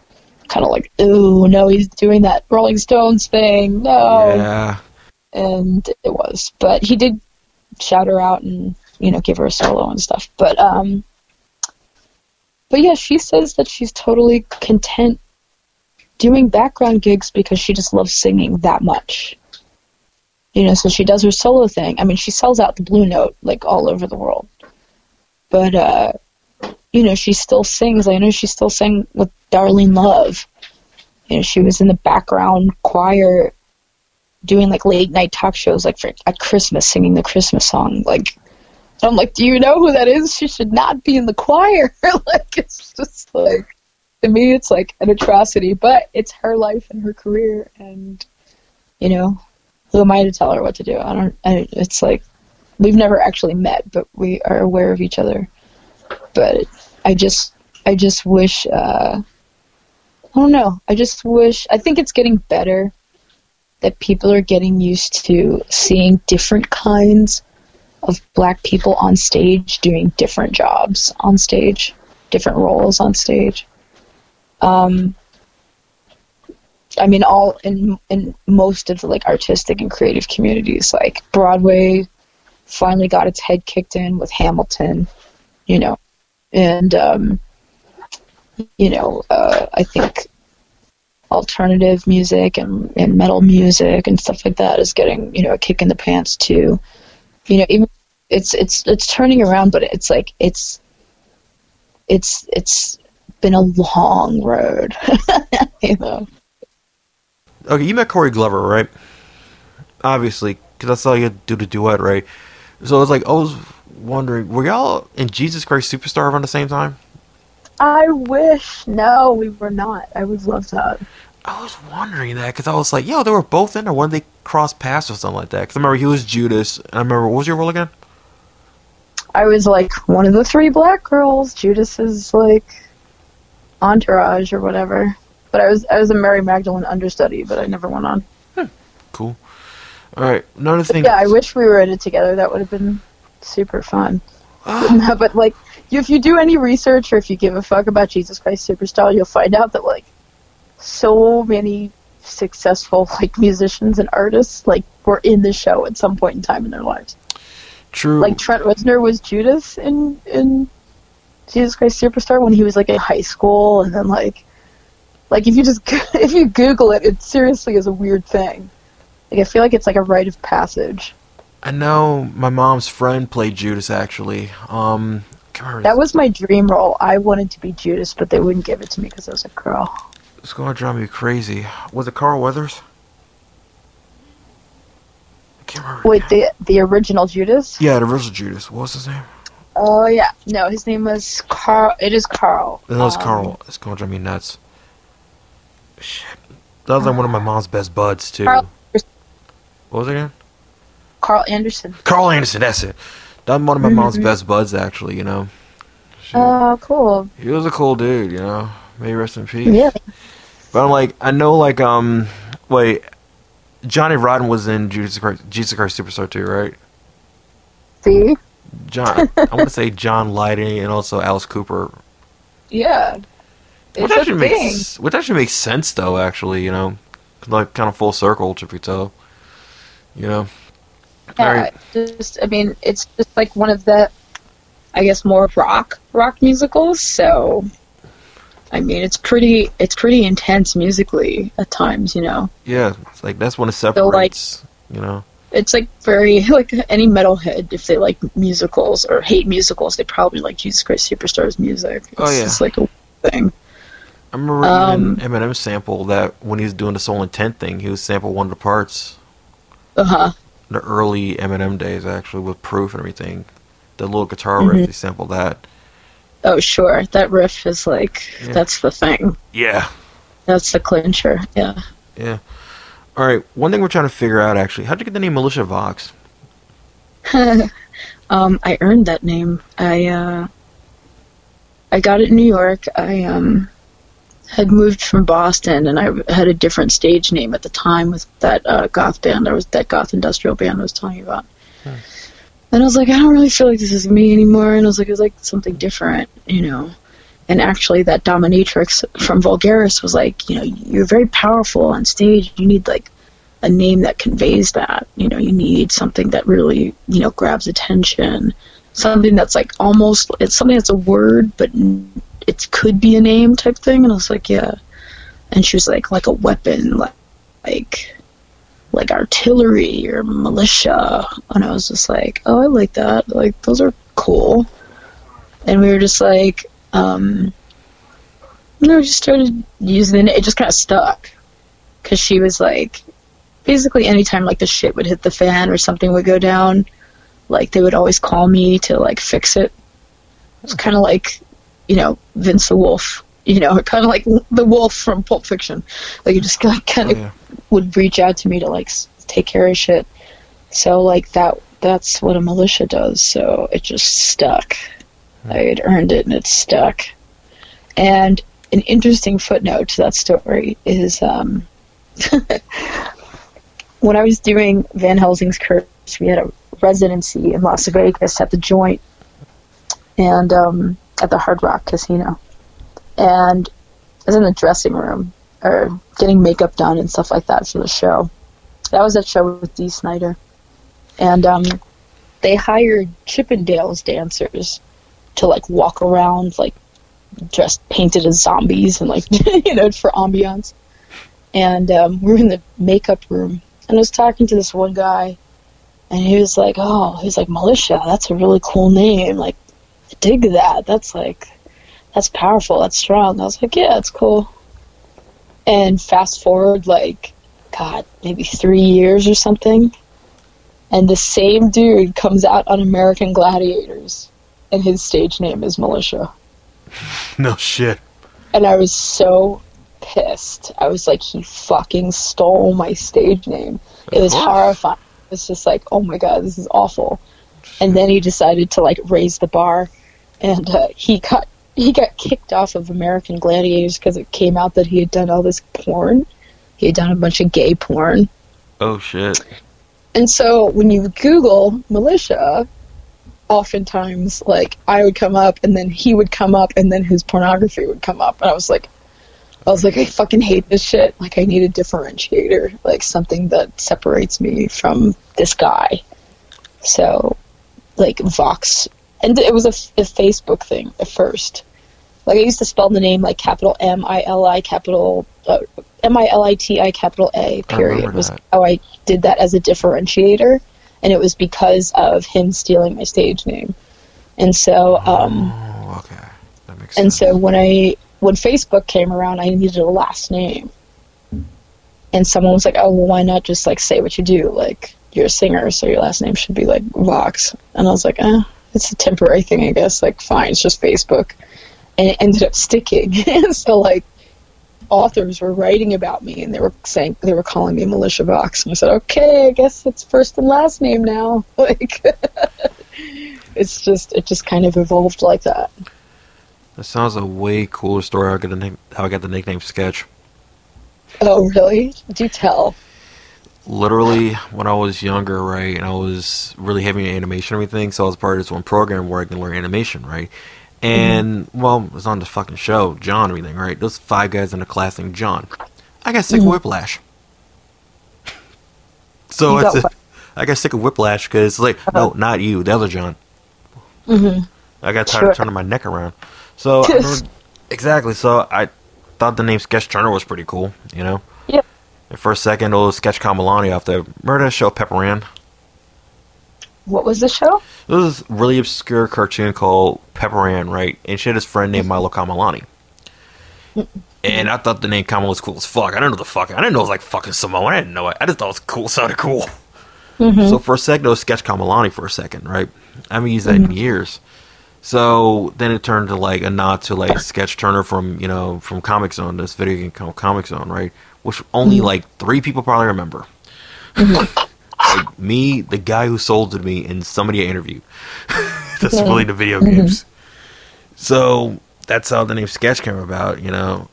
kind of like, ooh, no, he's doing that Rolling Stones thing, no Yeah. and it was. But he did shout her out and you know give her a solo and stuff. But um, but yeah, she says that she's totally content doing background gigs because she just loves singing that much. You know, so she does her solo thing. I mean, she sells out the Blue Note like all over the world. But uh, you know, she still sings. I know she still sang with Darlene Love. You know, she was in the background choir doing like late night talk shows like for at Christmas singing the Christmas song like I'm like do you know who that is she should not be in the choir like it's just like to me it's like an atrocity but it's her life and her career and you know who am I to tell her what to do I don't I, it's like we've never actually met but we are aware of each other but I just I just wish uh I don't know I just wish I think it's getting better that people are getting used to seeing different kinds of black people on stage doing different jobs on stage, different roles on stage. Um, I mean, all in in most of the like artistic and creative communities, like Broadway, finally got its head kicked in with Hamilton, you know, and um, you know, uh, I think alternative music and, and metal music and stuff like that is getting you know a kick in the pants too. You know, even it's it's it's turning around, but it's like it's it's it's been a long road. you know. Okay, you met Corey Glover, right? Obviously, because that's saw you do the duet, right? So like I was wondering, were y'all in Jesus Christ Superstar around the same time? I wish no, we were not. I would love that. I was wondering that because I was like, yo, they were both in there. When they cross paths or something like that? Because I remember he was Judas. And I remember what was your role again? I was like one of the three black girls. Judas is like entourage or whatever. But I was I was a Mary Magdalene understudy, but I never went on. Hmm. Cool. All right, another thing. Yeah, I wish we were in it together. That would have been super fun. Ah. no, but like, if you do any research or if you give a fuck about Jesus Christ Superstar, you'll find out that like so many successful like musicians and artists like were in the show at some point in time in their lives. True. Like Trent Reznor was Judas in in Jesus Christ Superstar when he was like in high school, and then like like if you just if you Google it, it seriously is a weird thing. Like I feel like it's like a rite of passage. I know my mom's friend played Judas actually. Um, That was my dream role. I wanted to be Judas, but they wouldn't give it to me because I was a girl. It's gonna drive me crazy. Was it Carl Weathers? I can't remember. Wait, the the original Judas? Yeah, the original Judas. What was his name? Oh yeah, no, his name was Carl. It is Carl. That was Um, Carl. It's gonna drive me nuts. Shit. That was like one of my mom's best buds too. Carl, What was it again? Carl Anderson. Carl Anderson. That's it. Was one of my mom's Mhm. best buds actually. You know. Oh, cool. he was a cool dude. You know. May he rest in peace. Yeah. But I'm like, I know, like, um, wait, Johnny Rotten was in Jesus Christ, Jesus Christ Superstar too, right? See? John, I want to say John Lydon and also Alice Cooper, Yeah. which actually makes which actually makes sense though. Actually, you know, like kind of full circle, truth be told. You know. Yeah, Alright. just I mean, it's just like one of the, I guess, more rock rock musicals. So, I mean, it's pretty it's pretty intense musically at times. You know, Yeah, it's like that's when it like- separates. you know. it's like very like any metalhead if they like musicals or hate musicals, they probably like Jesus Christ Superstar's music. It's Oh, yeah. just like a thing. I remember Um, even Eminem sample that when he was doing the Soul Intent thing, he was sample one of the parts. Uh huh. The early Eminem days, actually, with Proof and everything. The little guitar Mhm. riff, he sampled that. Oh sure, that riff is like Yeah. that's the thing. Yeah. That's the clincher. Yeah. Yeah. All right. One thing we're trying to figure out actually, how'd you get the name Militia Vox? um, I earned that name. I uh, I got it in New York. I um had moved from Boston, and I had a different stage name at the time with that uh, goth band. I was that goth industrial band I was telling you about. And I was like, I don't really feel like this is me anymore. And I was like, it's like something different, you know. And actually, that dominatrix from Vulgaris was like, you know, you're very powerful on stage. You need like a name that conveys that. You know, you need something that really, you know, grabs attention. Something that's like almost, it's something that's a word, but it could be a name type thing. And I was like, yeah. And she was like, like a weapon, like, like, like artillery or militia. And I was just like, oh, I like that. Like, those are cool. And we were just like, um, you we just started using it. It just kind of stuck. Because she was like, basically anytime like the shit would hit the fan or something would go down, like they would always call me to like fix it. It's kind of like, you know, Vince the Wolf. You know, kind of like the wolf from Pulp Fiction. Like you just kind Oh, of yeah. would reach out to me to like take care of shit. So like that that's what a militia does. So it just stuck. I had earned it and it stuck. And an interesting footnote to that story is um, when I was doing Van Helsing's curse, we had a residency in Las Vegas at the Joint and um, at the Hard Rock Casino. And I was in the dressing room or getting makeup done and stuff like that for the show. That was that show with Dee Snider. And um, they hired Chippendales dancers to like walk around like dressed painted as zombies and like you know for ambiance. And um, we were in the makeup room and I was talking to this one guy and he was like, Oh, he's like militia, that's a really cool name. Like dig that. That's like that's powerful, that's strong. I was like, Yeah, it's cool. And fast forward like God, maybe three years or something. And the same dude comes out on American Gladiators and his stage name is Militia. No shit. And I was so pissed. I was like, he fucking stole my stage name. It was horrifying. It was just like, oh my god, this is awful. And then he decided to like raise the bar, and uh, he got he got kicked off of American Gladiators because it came out that he had done all this porn. He had done a bunch of gay porn. Oh shit. And so when you Google militia, oftentimes like I would come up and then he would come up and then his pornography would come up and I was like I was like I fucking hate this shit like I need a differentiator like something that separates me from this guy so like Vox and it was a, a Facebook thing at first like I used to spell the name like capital M I L I capital uh, M I L I T I capital A period was that. how I did that as a differentiator and it was because of him stealing my stage name. And so, um, Oh, okay. That makes and sense. so when I when Facebook came around, I needed a last name. And someone was like, "Oh, well, why not just like say what you do? Like you're a singer, so your last name should be like Vox." And I was like, "Eh, it's a temporary thing, I guess. Like, fine, it's just Facebook." And it ended up sticking. and so like authors were writing about me and they were saying they were calling me Militia Vox and I said, Okay, I guess it's first and last name now. Like it's just it just kind of evolved like that. That sounds a way cooler story. How I got the name, how I got the nickname Sketch. Oh really? Do tell. Literally, when I was younger, right, and I was really heavy in animation and everything, so I was part of this one program where I can learn animation, right. And well, it was on the fucking show, John, and everything, right. Those five guys in the class named John. I got sick of Whiplash. So I got said. I got sick of Whiplash because it's like, no, not you, the other John. hmm I got tired Sure. of turning my neck around. So I remember- exactly. So I thought the name Sketch Turner was pretty cool. You know. And for a second, it was Sketch Kamalani off the that show Pepper Ann. What was the show? It was this really obscure cartoon called Pepper Ann, right? And she had this friend named Milo Kamalani. And I thought the name Kamala was cool as fuck. I didn't know the fuck. I didn't know it was like fucking Samoan. I didn't know it. I just thought it was cool. It sounded cool. Mm-hmm. So for a second, it was Sketch Kamalani for a second, right? I haven't used that in mm-hmm. years. So then it turned to like a nod to like Sketch Turner from you know from Comix Zone, this video game called Comix Zone, right? Which only mm-hmm. like three people probably remember. Mm-hmm. like me, the guy who sold it to me, and somebody I interviewed. that's Yeah. really the video games. Mm-hmm. So that's how the name Sketch came about, you know.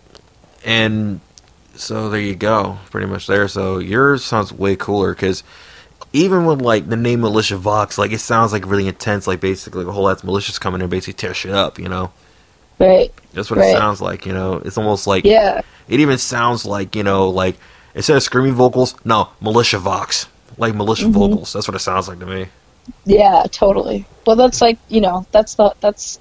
And so there you go, pretty much there. So yours sounds way cooler because even with like the name Militia Vox, like it sounds like really intense. Like basically, a whole lot's malicious coming in, and basically tear shit up. You know, Right. that's what it sounds like. You know, it's almost like Yeah. it even sounds like you know, like instead of screaming vocals, no Militia Vox, like militia Mm-hmm. vocals. That's what it sounds like to me. Yeah, totally. Well, that's like you know, that's the that's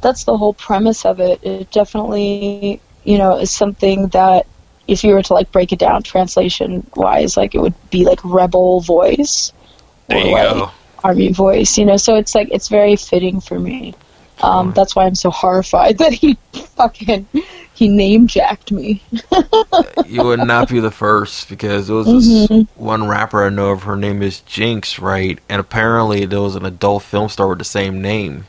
that's the whole premise of it. It definitely you know is something that if you were to like break it down translation wise, like it would be like rebel voice There or you like go. army voice. You know, so it's like it's very fitting for me. Um, that's why I'm so horrified that he fucking he name jacked me. you would not be the first because there was this one rapper I know of. Her name is Jinx, right? And apparently there was an adult film star with the same name.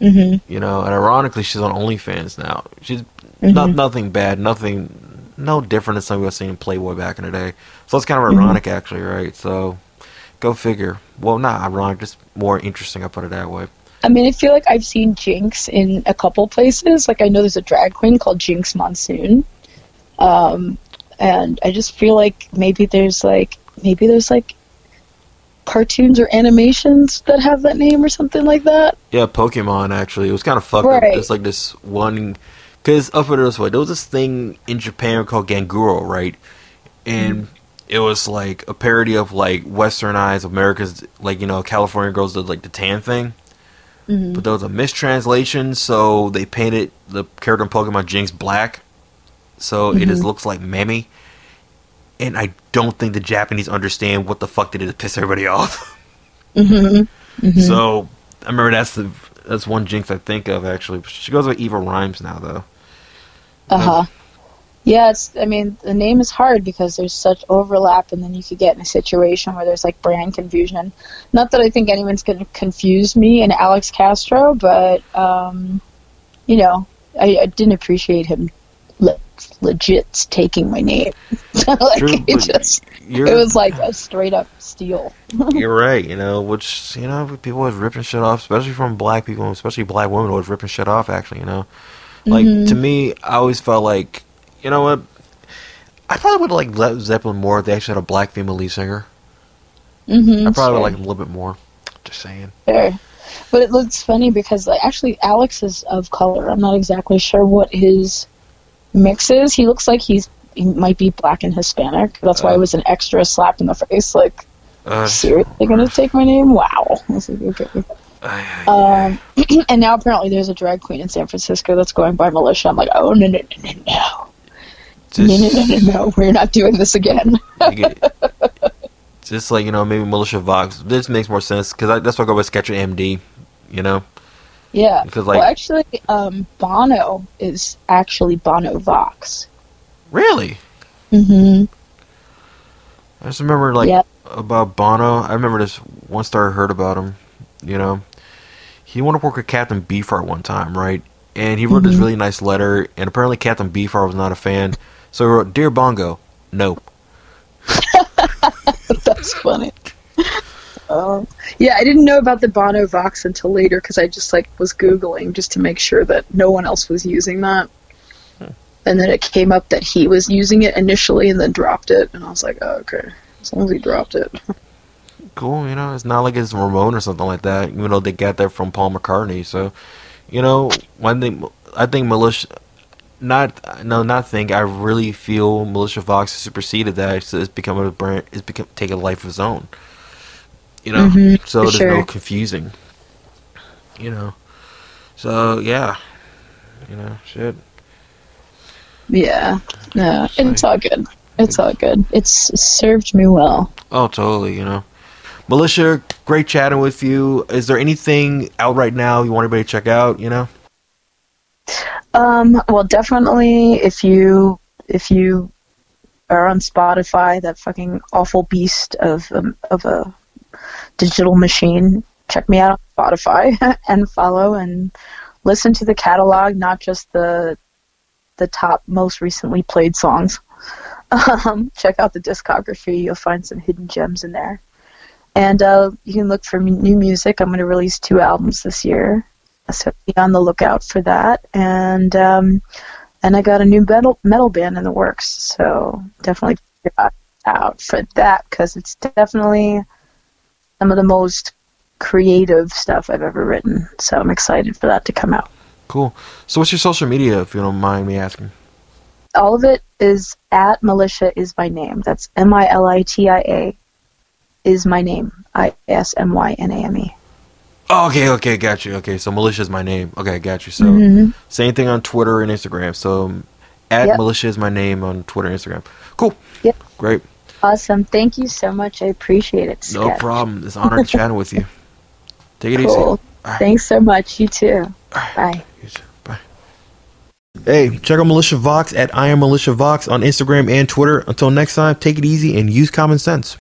hmm You know, and ironically, she's on OnlyFans now. She's not nothing bad, nothing, no different than something we was seeing in Playboy back in the day. So it's kind of ironic, actually, right? So go figure. Well, not ironic, just more interesting. I put it that way. I mean, I feel like I've seen Jinx in a couple places. Like I know there's a drag queen called Jinkx Monsoon, um, and I just feel like maybe there's like maybe there's like cartoons or animations that have that name or something like that. Yeah, Pokemon actually. It was kind of fucked up. Right. It's like this one, because I'll it this way: there was this thing in Japan called Ganguro, right? And it was like a parody of like Westernized America's, like you know, California girls did like the tan thing. Mm-hmm. But there was a mistranslation, so they painted the character in Pokemon Jinx black, so it just mm-hmm. looks like Mammy. And I don't think the Japanese understand what the fuck they did to piss everybody off. Mm-hmm. So I remember that's the that's one jinx I think of actually. She goes by Eva Rhymes now though. Uh huh. Yeah, it's. I mean, the name is hard because there's such overlap, and then you could get in a situation where there's like brand confusion. Not that I think anyone's going to confuse me and Alex Castro, but um, you know, I, I didn't appreciate him le- legit taking my name. like True, it just, it was like a straight up steal. you're right, you know, which you know people was ripping shit off, especially from black people, especially black women was ripping shit off. Actually, you know, like to me, I always felt like, you know what, I probably would like Led Zeppelin more if they actually had a black female lead singer. Mm-hmm, I probably would like him a little bit more. Just saying. Fair. But it looks funny because like actually Alex is of color. I'm not exactly sure what his mix is. He looks like he's he might be black and Hispanic. That's why it was an extra slap in the face. Like, Uh, seriously gonna take my name? Wow. I was like, okay. Um, and now apparently there's a drag queen in San Francisco that's going by Militia. I'm like, oh no no no no no. No, no, no, no, no. We're not doing this again. Just like you know, maybe Militia Vox. This makes more sense because that's why I go with Sketcher MD. You know, Yeah. Because, like- well, actually, um, Bono is actually Bono Vox. really. Mm-hmm. I just remember like Yep. about Bono. I remember this one star I heard about him. You know, he wanted to work with Captain Beefheart one time, right? And he wrote this really nice letter, and apparently Captain Beefheart was not a fan. So he wrote, "Dear Bongo, no." That's funny. Um, yeah, I didn't know about the Bono Vox until later because I just like was googling just to make sure that no one else was using that. And then it came up that he was using it initially and then dropped it, and I was like, oh, okay, as long as he dropped it. Cool, you know, it's not like it's Ramon or something like that. Even though they got that from Paul McCartney, so you know, one thing I think Militia, not no, not think. I really feel Militia Vox has superseded that. So it's become a brand. It's become taking a life of its own. You know, Mhm, so there's no confusing. You know, so yeah, you know, shit. Yeah, no, it's all good. It's all good. It's served me well. Oh, totally. You know, Militia, great chatting with you. Is there anything out right now you want anybody to check out? You know. Um, well, definitely if you if you are on Spotify, that fucking awful beast of um, of a digital machine, check me out on Spotify and follow and listen to the catalog, not just the the top most recently played songs. Um, check out the discography; you'll find some hidden gems in there. And uh, you can look for new music. I'm going to release two albums this year, so be on the lookout for that. And um, and I got a new metal metal band in the works, so definitely out for that because it's definitely some of the most creative stuff I've ever written. So I'm excited for that to come out. Cool. So, what's your social media, if you don't mind me asking? All of it is at militia is my name. That's M I L I T I A is my name. I S M Y N A M E. Oh, okay, okay, got you. Okay, so Militia is my name. Okay, got you. So, Mhm. same thing on Twitter and Instagram. So, um, at Yep. Militia is my name on Twitter and Instagram. Cool. Yep. Great. Awesome. Thank you so much. I appreciate it. No problem. It's an honor to chatting with you. Take it Cool. easy. Right. Thanks so much. You too. Bye. You too. Bye. Hey, check out Militia Vox at I am Militia Vox on Instagram and Twitter. Until next time, take it easy and use common sense.